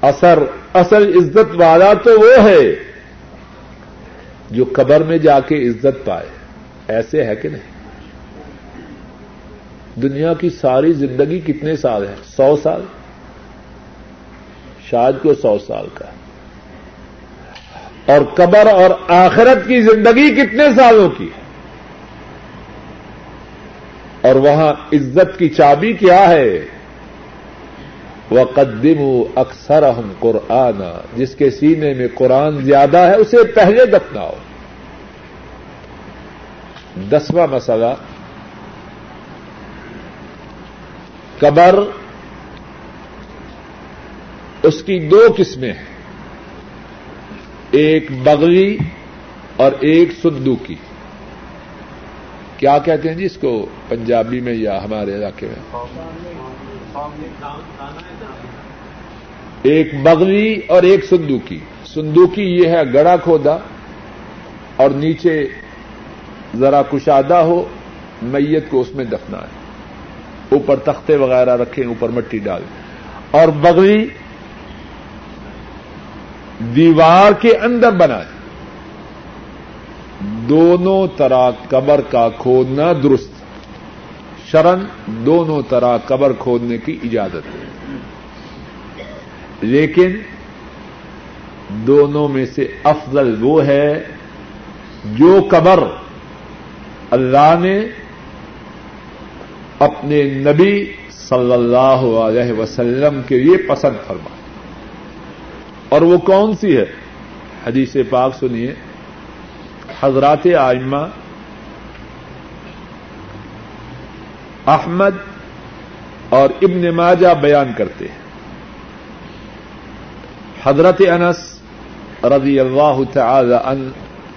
[SPEAKER 1] اثر، اصل عزت والا تو وہ ہے جو قبر میں جا کے عزت پائے۔ ایسے ہے کہ نہیں؟ دنیا کی ساری زندگی کتنے سال ہے سو سال؟ شاید کو سو سال کا اور قبر اور آخرت کی زندگی کتنے سالوں کی ہے اور وہاں عزت کی چابی کیا ہے وہ قدم اکثر ہم قرآن جس کے سینے میں قرآن زیادہ ہے اسے پہلے دفناؤ دسواں مسئلہ قبر اس کی دو قسمیں ہیں۔ ایک بغلی اور ایک سندو کی۔ کیا کہتے ہیں جی اس کو پنجابی میں یا ہمارے علاقے میں؟ ایک بغلی اور ایک سندوکی سندوکی یہ ہے گڑا کھودا اور نیچے ذرا کشادہ ہو، میت کو اس میں دفنا ہے اوپر تختے وغیرہ رکھیں، اوپر مٹی ڈالیں اور بغلی دیوار کے اندر بنائے دونوں طرح قبر کا کھودنا درست۔ شرن دونوں طرح قبر کھودنے کی اجازت ہے۔ لیکن دونوں میں سے افضل وہ ہے جو قبر اللہ نے اپنے نبی صلی اللہ علیہ وسلم کے لیے پسند فرما اور وہ کون سی ہے؟ حدیث پاک سنیے۔ حضرات آئمہ۔ احمد اور ابن ماجہ بیان کرتے ہیں۔ حضرت انس رضی اللہ تعالی ان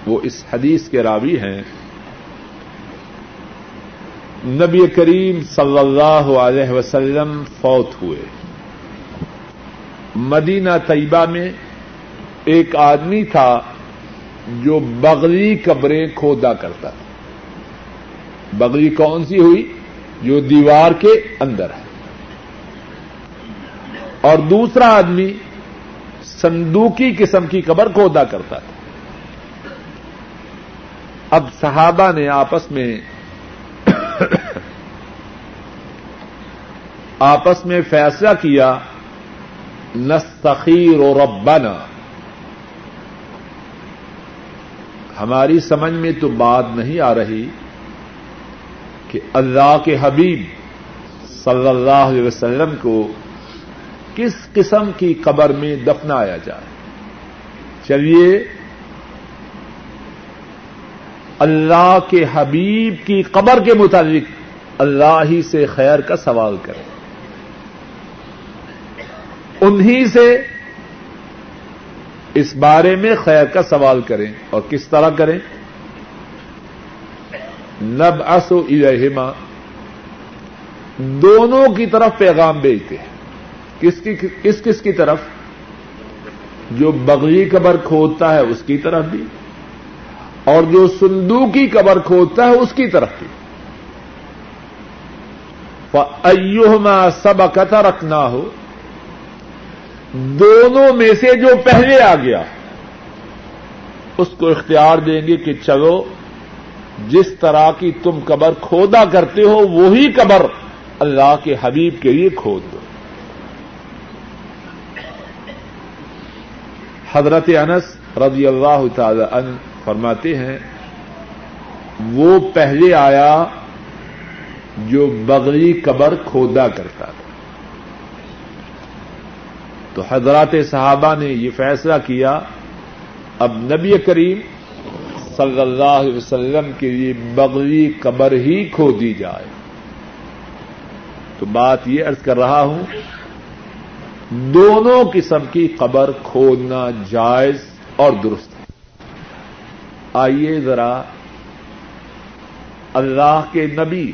[SPEAKER 1] وہ اس حدیث کے راوی ہیں۔ نبی کریم صلی اللہ علیہ وسلم فوت ہوئے۔ مدینہ طیبہ میں ایک آدمی تھا جو بغلی قبریں کھودا کرتا تھا۔ بغلی کون سی ہوئی؟ جو دیوار کے اندر ہے۔ اور دوسرا آدمی صندوقی قسم کی قبر کھودا کرتا تھا۔ اب صحابہ نے آپس میں آپس میں فیصلہ کیا نستخیر و ربنا۔ ہماری سمجھ میں تو بات نہیں آ رہی کہ اللہ کے حبیب صلی اللہ علیہ وسلم کو کس قسم کی قبر میں دفنایا جائے۔ چلیے، اللہ کے حبیب کی قبر کے متعلق اللہ ہی سے خیر کا سوال کریں۔ انہی سے اس بارے میں خیر کا سوال کریں اور کس طرح کریں؟ نب اسو الہما دونوں کی طرف پیغام بھیجتے ہیں۔ کس کی کس کس کی طرف؟ جو بغی قبر کھودتا ہے اس کی طرف بھی، اور جو سندوکی قبر کھودتا ہے اس کی طرف بھی۔ ایوہما سب قطع رکھنا ہو دونوں میں سے جو پہلے آ گیا، اس کو اختیار دیں گے کہ چلو، جس طرح کی تم قبر کھودا کرتے ہو، وہی قبر اللہ کے حبیب کے لیے کھود دو۔ حضرت انس رضی اللہ تعالی ان فرماتے ہیں، وہ پہلے آیا جو بغلی قبر کھودا کرتا تھا۔ تو حضرات صحابہ نے یہ فیصلہ کیا، اب نبی کریم صلی اللہ علیہ وسلم کے لیے بغلی قبر ہی کھو دی جائے۔ تو بات یہ ارض کر رہا ہوں، دونوں قسم کی قبر کھودنا جائز اور درست ہے۔ آئیے ذرا اللہ کے نبی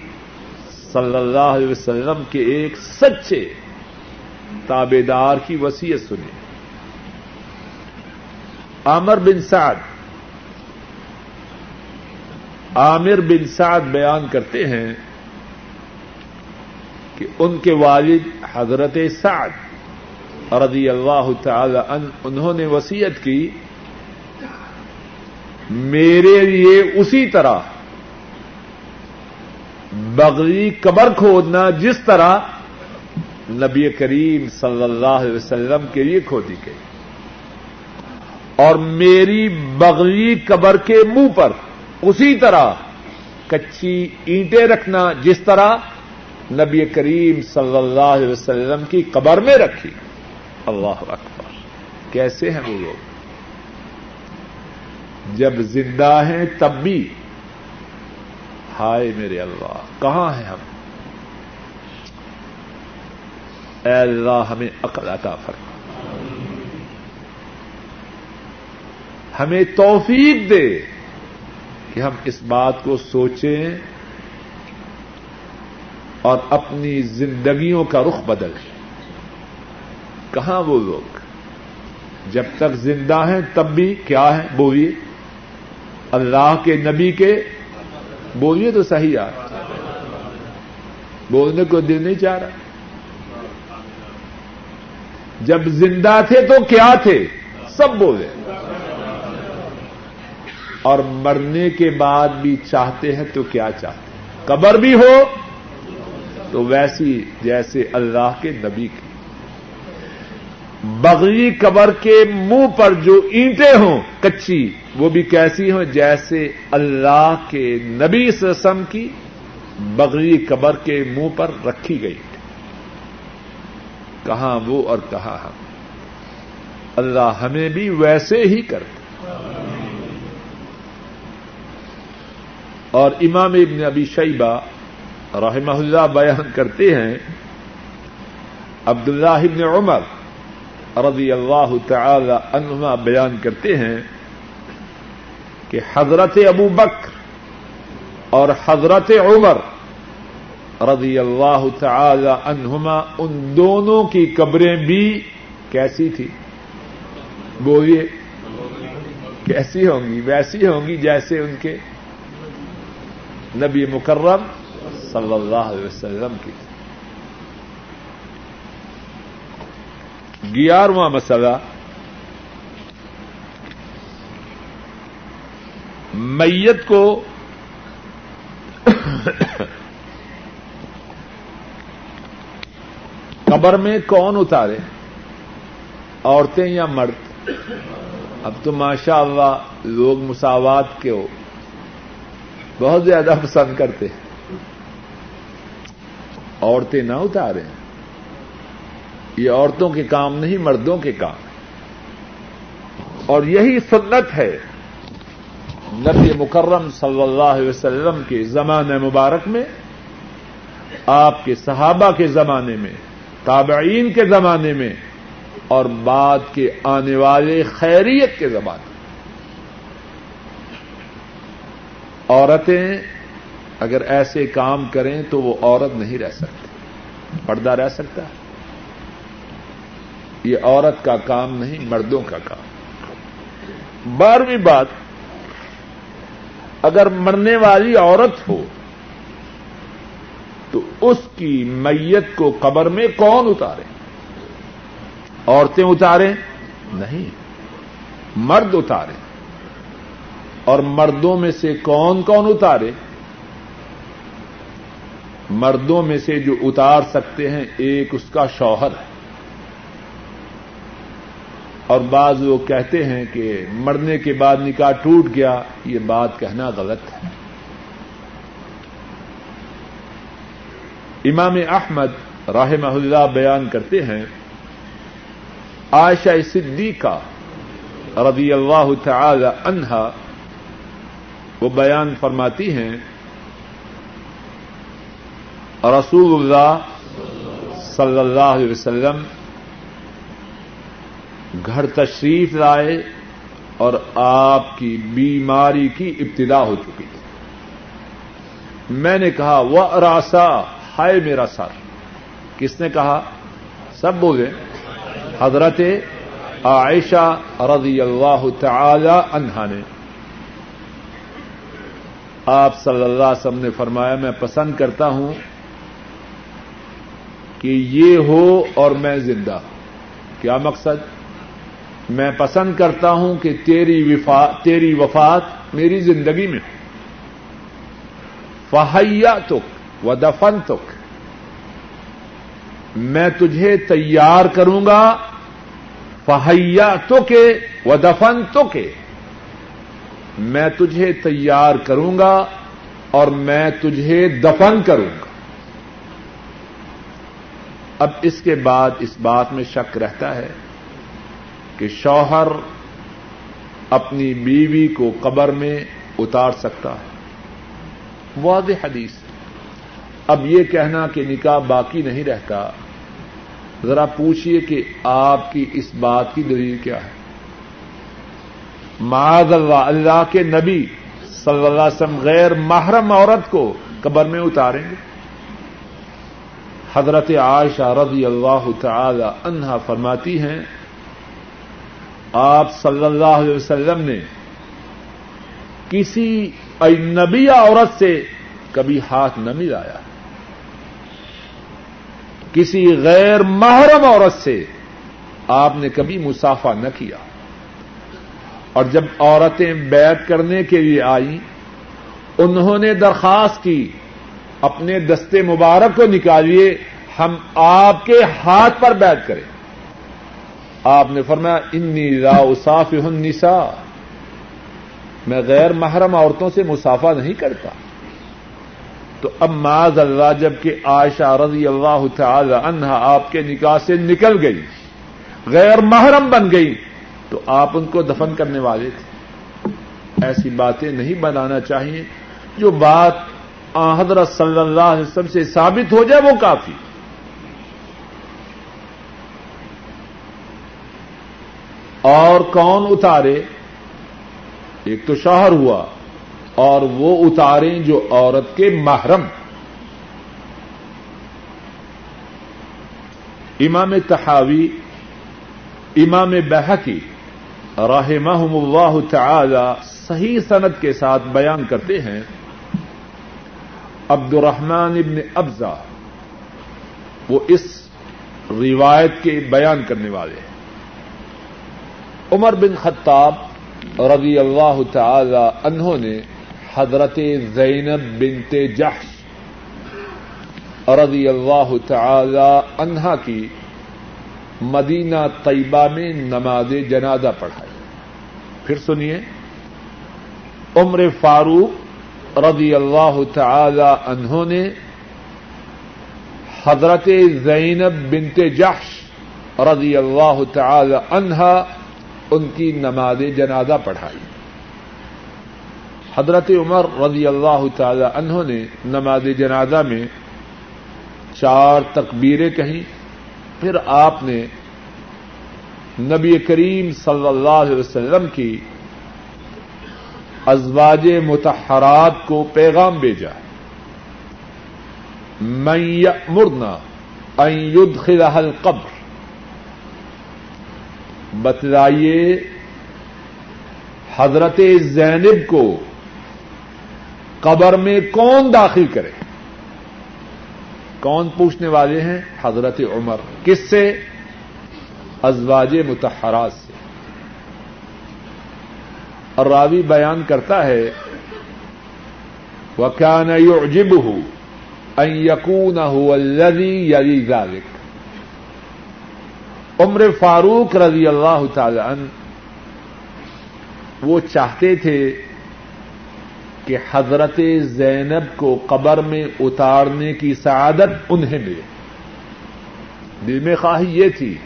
[SPEAKER 1] صلی اللہ علیہ وسلم کے ایک سچے تابے دار کی وسیعت سنی عامر بن سعد۔ عامر بن سعد بیان کرتے ہیں کہ ان کے والد حضرت سعد رضی اللہ تعالی ان انہوں نے وسیعت کی، میرے لیے اسی طرح بغلی قبر کھودنا، جس طرح نبی کریم صلی اللہ علیہ وسلم کے لیے کھودی گئی اور میری بغلی قبر کے منہ پر اسی طرح کچی اینٹیں رکھنا جس طرح نبی کریم صلی اللہ علیہ وسلم کی قبر میں رکھی۔ اللہ اکبر۔ کیسے ہیں وہ لوگ؟ جب زندہ ہیں تب بھی۔ ہائے میرے اللہ، کہاں ہیں ہم؟ اے اللہ، ہمیں عقل عطا فرما۔ ہمیں توفیق دے کہ ہم اس بات کو سوچیں اور اپنی زندگیوں کا رخ بدلیں کہاں وہ لوگ؟ جب تک زندہ ہیں تب بھی کیا ہے بولیے اللہ کے نبی کے بولیے تو صحیح آ۔ بولنے کو دل نہیں چاہ رہا۔ جب زندہ تھے تو کیا تھے؟ سب بولے اور مرنے کے بعد بھی چاہتے ہیں تو کیا چاہتے ہیں؟ قبر بھی ہو تو ویسی جیسے اللہ کے نبی کی۔ بغلی قبر کے منہ پر جو اینٹیں ہوں، کچی، وہ بھی کیسی ہوں؟ جیسے اللہ کے نبی سسم کی بغلی قبر کے منہ پر رکھی گئی۔ کہاں وہ اور کہاں ہم۔ اللہ ہمیں بھی ویسے ہی کرتے اور امام ابن ابی شیبہ رحمہ اللہ بیان کرتے ہیں، عبداللہ ابن عمر رضی اللہ تعالی عنہما بیان کرتے ہیں کہ حضرت ابو بکر اور حضرت عمر رضی اللہ تعالی عنہما، ان دونوں کی قبریں بھی کیسی تھی؟ بولیے، کیسی ہوں گی؟ ویسی ہوں گی جیسے ان کے نبی مکرم صلی اللہ علیہ وسلم کی۔ گیارہواں مسئلہ، میت کو قبر میں کون اتارے؟ عورتیں یا مرد؟ اب تو ماشاء اللہ لوگ مساوات کے ہو، بہت زیادہ پسند کرتے عورتیں نہ اتاریں یہ عورتوں کے کام نہیں، مردوں کے کام۔ اور یہی سنت ہے۔ نبی مکرم صلی اللہ علیہ وسلم کے زمانے مبارک میں، آپ کے صحابہ کے زمانے میں تابعین کے زمانے میں اور بعد کے آنے والے خیریت کے زمانے میں۔ عورتیں اگر ایسے کام کریں تو وہ عورت نہیں رہ سکتی۔ پردہ رہ سکتا ہے۔ یہ عورت کا کام نہیں، مردوں کا کام۔ بارہویں بات، اگر مرنے والی عورت ہو اس کی میت کو قبر میں کون اتارے؟ عورتیں اتاریں نہیں، مرد اتارے۔ اور مردوں میں سے کون کون اتارے؟ مردوں میں سے جو اتار سکتے ہیں، ایک اس کا شوہر ہے۔ اور بعض وہ کہتے ہیں کہ مرنے کے بعد نکاح ٹوٹ گیا، یہ بات کہنا غلط ہے۔ امام احمد رحمہ اللہ بیان کرتے ہیں، عائشہ صدیقہ رضی اللہ تعالی عنہا وہ بیان فرماتی ہیں رسول اللہ صلی اللہ علیہ وسلم گھر تشریف لائے اور آپ کی بیماری کی ابتدا ہو چکی تھی۔ میں نے کہا وہ راسا ہائے میرا سر کس نے کہا؟ سب بولے حضرت عائشہ رضی اللہ تعالی عنہا نے۔ آپ صلی اللہ علیہ وسلم نے فرمایا، میں پسند کرتا ہوں کہ یہ ہو اور میں زندہ۔ کیا مقصد؟ میں پسند کرتا ہوں کہ تیری تیری وفات میری زندگی میں فہیا تک و دفن تک میں تجھے تیار کروں گا۔ فہیا تو کے و دفن تو کے میں تجھے تیار کروں گا اور میں تجھے دفن کروں گا۔ اب اس کے بعد اس بات میں شک رہتا ہے کہ شوہر اپنی بیوی کو قبر میں اتار سکتا ہے۔ واضح حدیث۔ اب یہ کہنا کہ نکاح باقی نہیں رہتا، ذرا پوچھئے کہ آپ کی اس بات کی دلیل کیا ہے۔ معاذ اللہ اللہ کے نبی صلی اللہ علیہ وسلم غیر محرم عورت کو قبر میں اتاریں گے۔ حضرت عائشہ رضی اللہ تعالی عنہا فرماتی ہیں، آپ صلی اللہ علیہ وسلم نے کسی اجنبی عورت سے کبھی ہاتھ نہ ملایا۔ کسی غیر محرم عورت سے آپ نے کبھی مسافہ نہ کیا۔ اور جب عورتیں بیت کرنے کے لیے آئیں، انہوں نے درخواست کی، اپنے دستے مبارک کو نکالیے، ہم آپ کے ہاتھ پر بیت کریں۔ آپ نے فرمایا، انی لا اصاف النساء. میں غیر محرم عورتوں سے مسافہ نہیں کرتا۔ تو اب معاذ اللہ جبکہ عائشہ رضی اللہ تعالی عنہا آپ کے نکاح سے نکل گئی، غیر محرم بن گئی، تو آپ ان کو دفن کرنے والے تھے۔ ایسی باتیں نہیں بنانا چاہیے۔ جو بات حضرت صلی اللہ علیہ وسلم سے ثابت ہو جائے وہ کافی۔ اور کون اتارے؟ ایک تو شوہر ہوا۔ اور وہ اتاریں جو عورت کے محرم۔ امام تحاوی، امام بحقی رحمہم اللہ تعالی صحیح صنعت کے ساتھ بیان کرتے ہیں۔ عبد الرحمان ابن ابزا وہ اس روایت کے بیان کرنے والے ہیں۔ عمر بن خطاب رضی اللہ تعالی انہوں نے حضرت زینب بنت جحش رضی اللہ تعالی عنہا کی مدینہ طیبہ میں نماز جنازہ پڑھائی۔ پھر سنیے، عمر فاروق رضی اللہ تعالی انہوں نے حضرت زینب بنت جحش رضی اللہ تعالی عنہا ان کی نماز جنازہ پڑھائی۔ حضرت عمر رضی اللہ تعالی انہوں نے نماز جنازہ میں چار تکبیریں کہیں، پھر آپ نے نبی کریم صلی اللہ علیہ وسلم کی ازواج متحرات کو پیغام بھیجا۔ میں مرنا يدخلها القبر بتلائیے حضرت زینب کو قبر میں کون داخل کرے؟ کون پوچھنے والے ہیں؟ حضرت عمر۔ کس سے؟ ازواج متحرات سے۔ اور راوی بیان کرتا ہے وہ کیا نجب ہوں یقون الذي یلی ذلك۔ عمر فاروق رضی اللہ تعالی عنہ وہ چاہتے تھے کہ حضرت زینب کو قبر میں اتارنے کی سعادت انہیں ملے دل میں خواہی یہ تھی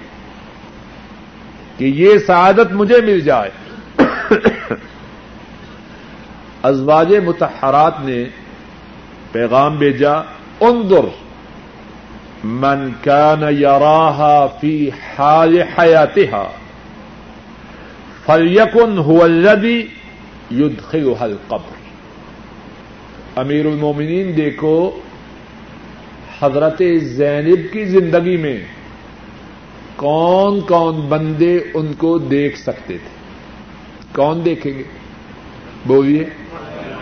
[SPEAKER 1] کہ یہ سعادت مجھے مل جائے۔ ازواج متحرات نے پیغام بھیجا اندر من كان يراها في حال حياتها فليكن هو الذي يدخلها القبر۔ امیر المومنین دیکھو، حضرت زینب کی زندگی میں کون کون بندے ان کو دیکھ سکتے تھے؟ کون دیکھیں گے؟ بولیے،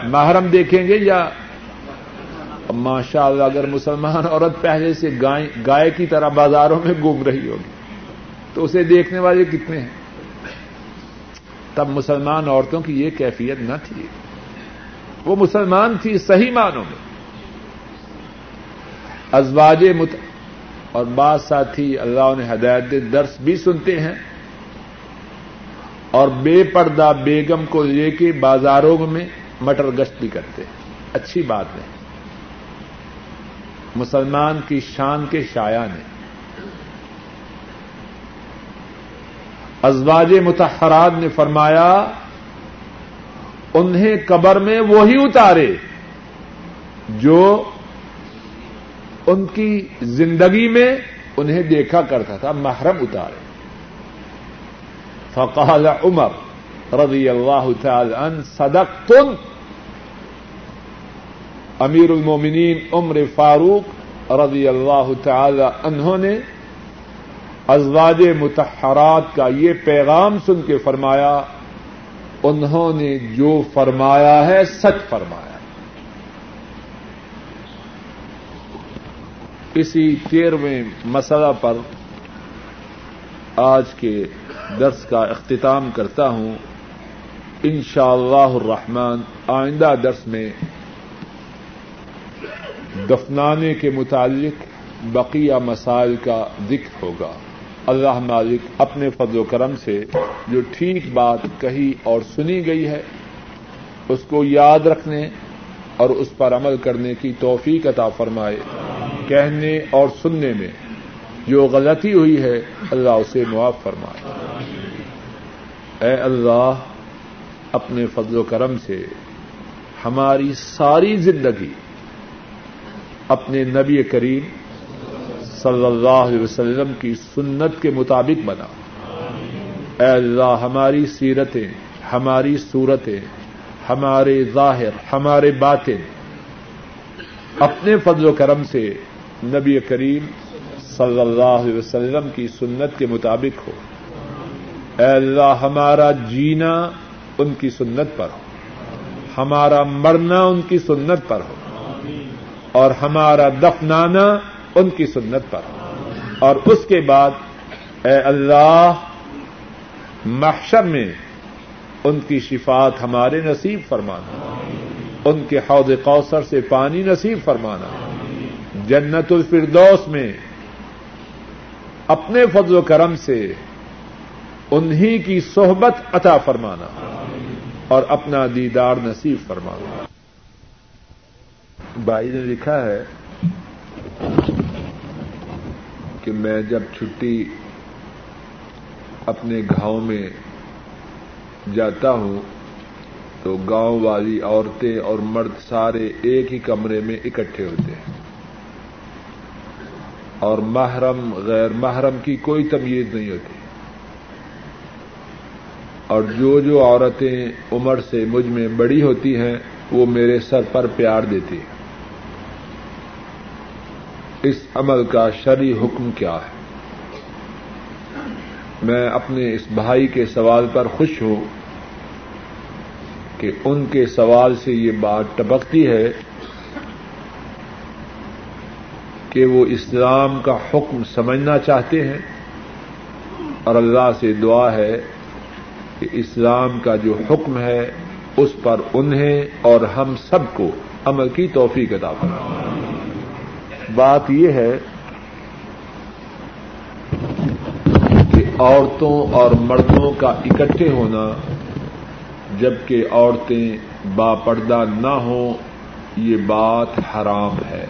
[SPEAKER 1] محرم دیکھیں گے یا ماشاء اللہ اگر مسلمان عورت پہلے سے گائے کی طرح بازاروں میں گھوم رہی ہوگی، تو اسے دیکھنے والے کتنے ہیں؟ تب مسلمان عورتوں کی یہ کیفیت نہ تھی۔ وہ مسلمان تھی صحیح معنوں میں۔ ازواج مت، اور بعض ساتھی اللہ نے ہدایت درس بھی سنتے ہیں۔ اور بے پردہ بیگم کو لے کے بازاروں میں مٹر گشت بھی کرتے ہیں۔ اچھی بات ہے۔ مسلمان کی شان کے شاعن ہیں۔ ازواج متحرات نے فرمایا انہیں قبر میں وہی اتارے جو ان کی زندگی میں انہیں دیکھا کرتا تھا، محرم اتارے۔ فقال عمر رضی اللہ تعالی عنہ صدق تن امیر المومنین عمر فاروق رضی اللہ تعالی انہوں نے ازواج متحرات کا یہ پیغام سن کے فرمایا انہوں نے جو فرمایا ہے، سچ فرمایا اسی تیرہویں مسئلہ پر آج کے درس کا اختتام کرتا ہوں۔ ان شاء اللہ الرحمن آئندہ درس میں دفنانے کے متعلق بقیہ مسائل کا ذکر ہوگا۔ اللہ مالک اپنے فضل و کرم سے جو ٹھیک بات کہی اور سنی گئی ہے، اس کو یاد رکھنے اور اس پر عمل کرنے کی توفیق عطا فرمائے۔ کہنے اور سننے میں جو غلطی ہوئی ہے، اللہ اسے معاف فرمائے۔ اے اللہ، اپنے فضل و کرم سے ہماری ساری زندگی، اپنے نبی کریم صلی اللہ علیہ وسلم کی سنت کے مطابق بنا۔ اے اللہ، ہماری سیرتیں، ہماری صورتیں، ہمارے ظاہر، ہمارے باطن، اپنے فضل و کرم سے نبی کریم صلی اللہ علیہ وسلم کی سنت کے مطابق ہو۔ اے اللہ، ہمارا جینا ان کی سنت پر ہو۔ ہمارا مرنا ان کی سنت پر ہو۔ اور ہمارا دفنانا ان کی سنت پر۔ اور اس کے بعد اے اللہ، محشر میں ان کی شفات ہمارے نصیب فرمانا۔ ان کے حوض کوثر سے پانی نصیب فرمانا۔ جنت الفردوس میں اپنے فضل و کرم سے انہی کی صحبت عطا فرمانا۔ اور اپنا دیدار نصیب فرمانا۔ بھائی نے لکھا ہے کہ میں جب چھٹی اپنے گاؤں میں جاتا ہوں تو گاؤں والی عورتیں اور مرد سارے ایک ہی کمرے میں اکٹھے ہوتے ہیں۔ اور محرم، غیر محرم کی کوئی تمیز نہیں ہوتی۔ اور جو جو عورتیں عمر سے مجھ میں بڑی ہوتی ہیں، وہ میرے سر پر پیار دیتی ہیں۔ اس عمل کا شرعی حکم کیا ہے؟ میں اپنے اس بھائی کے سوال پر خوش ہوں کہ ان کے سوال سے یہ بات ٹپکتی ہے کہ وہ اسلام کا حکم سمجھنا چاہتے ہیں اور اللہ سے دعا ہے کہ اسلام کا جو حکم ہے اس پر انہیں اور ہم سب کو عمل کی توفیق ادا کرنا بات یہ ہے کہ عورتوں اور مردوں کا اکٹھے ہونا جبکہ عورتیں با پردہ نہ ہوں، یہ بات حرام ہے،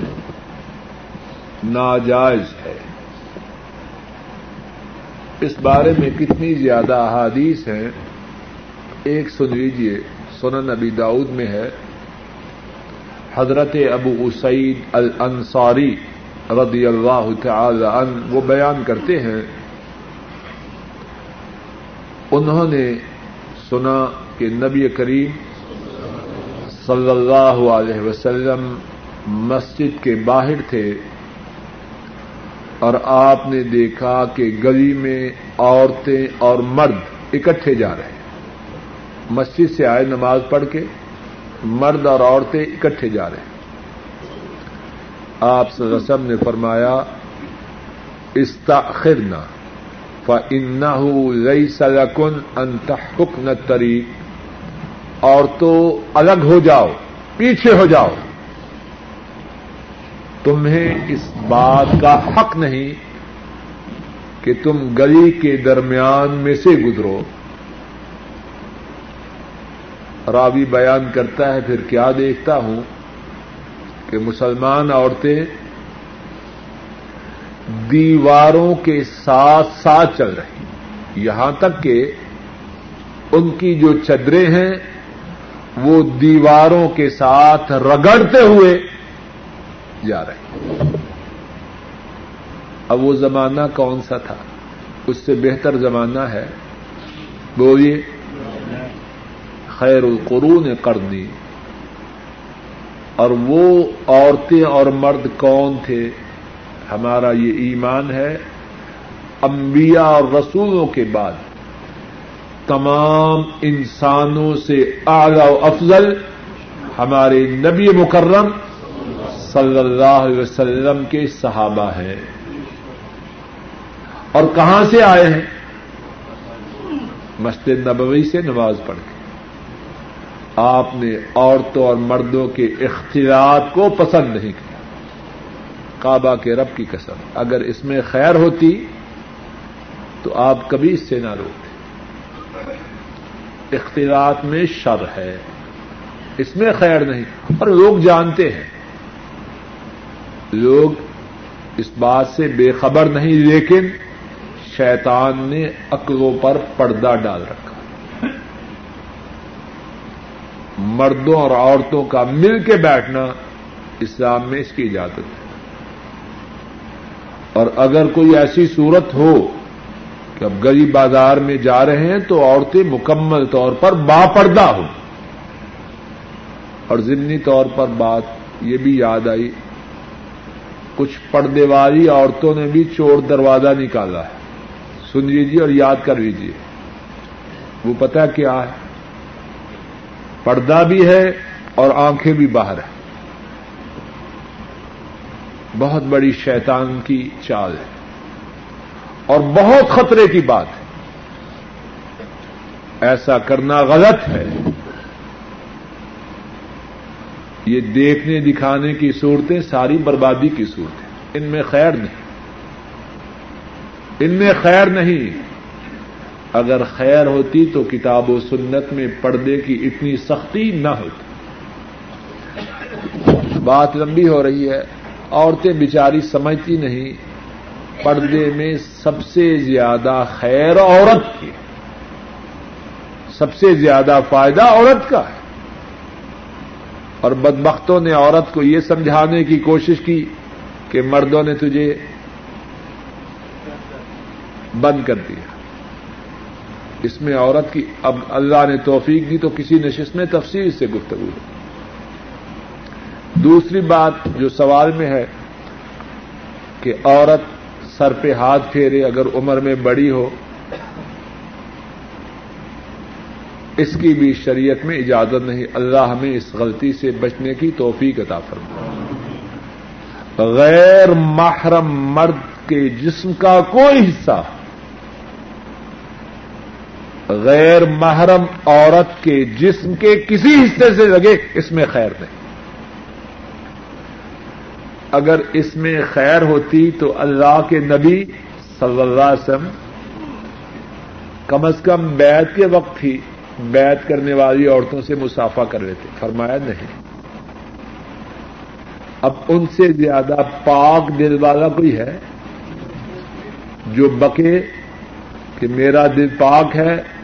[SPEAKER 1] ناجائز ہے۔ اس بارے میں کتنی زیادہ احادیث ہیں، ایک سن لیجیے سنن نبی داؤد میں ہے۔ حضرت ابو اسعید الانصاری رضی اللہ تعالی عنہ وہ بیان کرتے ہیں۔ انہوں نے سنا کہ نبی کریم صلی اللہ علیہ وسلم مسجد کے باہر تھے اور آپ نے دیکھا کہ گلی میں عورتیں اور مرد اکٹھے جا رہے ہیں۔ مسجد سے آئے نماز پڑھ کے مرد اور عورتیں اکٹھے جا رہے ہیں۔ آپ رسم نے فرمایا استاخرنا فن لئی سلکن انتحکن طریق اور تو الگ ہو جاؤ، پیچھے ہو جاؤ۔ تمہیں اس بات کا حق نہیں کہ تم گلی کے درمیان میں سے گزرو۔ راوی بیان کرتا ہے، پھر کیا دیکھتا ہوں؟ کہ مسلمان عورتیں دیواروں کے ساتھ ساتھ چل رہی یہاں تک کہ ان کی جو چدریں ہیں، وہ دیواروں کے ساتھ رگڑتے ہوئے جا رہے ہیں۔ اب وہ زمانہ کون سا تھا؟ اس سے بہتر زمانہ ہے۔ بولیے۔ خیر القرون کرنی۔ اور وہ عورتیں اور مرد کون تھے؟ ہمارا یہ ایمان ہے انبیاء اور رسولوں کے بعد۔ تمام انسانوں سے اعلی و افضل ہمارے نبی مکرم صلی اللہ علیہ وسلم کے صحابہ ہیں۔ اور کہاں سے آئے ہیں؟ مسجد نبوی سے نماز پڑھ کے۔ آپ نے عورتوں اور مردوں کے اختیارات کو پسند نہیں کیا۔ کعبہ کے رب کی قسم، اگر اس میں خیر ہوتی تو آپ کبھی اس سے نہ روکتے۔ اختیارات میں شر ہے، اس میں خیر نہیں۔ اور لوگ جانتے ہیں۔ لوگ اس بات سے بے خبر نہیں، لیکن شیطان نے عقلوں پر پردہ ڈال رکھا۔ مردوں اور عورتوں کا مل کے بیٹھنا اسلام میں اس کی اجازت ہے۔ اور اگر کوئی ایسی صورت ہو کہ اب غریب بازار میں جا رہے ہیں تو عورتیں مکمل طور پر با پردہ ہوں۔ اور ضمنی طور پر بات یہ بھی یاد آئی، کچھ پردے والی عورتوں نے بھی چور دروازہ نکالا ہے۔ سن لیجیے اور یاد کر لیجیے وہ پتہ کیا ہے؟ پردہ بھی ہے اور آنکھیں بھی باہر ہیں۔ بہت بڑی شیطان کی چال ہے۔ اور بہت خطرے کی بات ہے۔ ایسا کرنا غلط ہے۔ یہ دیکھنے دکھانے کی صورتیں ساری بربادی کی صورتیں۔ ان میں خیر نہیں۔ ان میں خیر نہیں۔ اگر خیر ہوتی تو کتاب و سنت میں پردے کی اتنی سختی نہ ہوتی۔ بات لمبی ہو رہی ہے، عورتیں بیچاری سمجھتی نہیں۔ پردے میں سب سے زیادہ خیر عورت کی سب سے زیادہ فائدہ عورت کا ہے۔ اور بدبختوں نے عورت کو یہ سمجھانے کی کوشش کی کہ مردوں نے تجھے بند کر دیا۔ اس میں عورت کی اب اللہ نے توفیق دی تو کسی نشست میں تفصیل سے گفتگو دوسری بات جو سوال میں ہے کہ عورت سر پہ ہاتھ پھیرے اگر عمر میں بڑی ہو، اس کی بھی شریعت میں اجازت نہیں۔ اللہ ہمیں اس غلطی سے بچنے کی توفیق عطا فرما غیر محرم مرد کے جسم کا کوئی حصہ غیر محرم عورت کے جسم کے کسی حصے سے لگے اس میں خیر نہیں اگر اس میں خیر ہوتی تو اللہ کے نبی صلی اللہ علیہ وسلم کم از کم بیت کے وقت ہی بیت کرنے والی عورتوں سے مسافہ کر لیتے۔ فرمایا نہیں۔ اب ان سے زیادہ پاک دل والا کوئی ہے جو بکے کہ میرا دل پاک ہے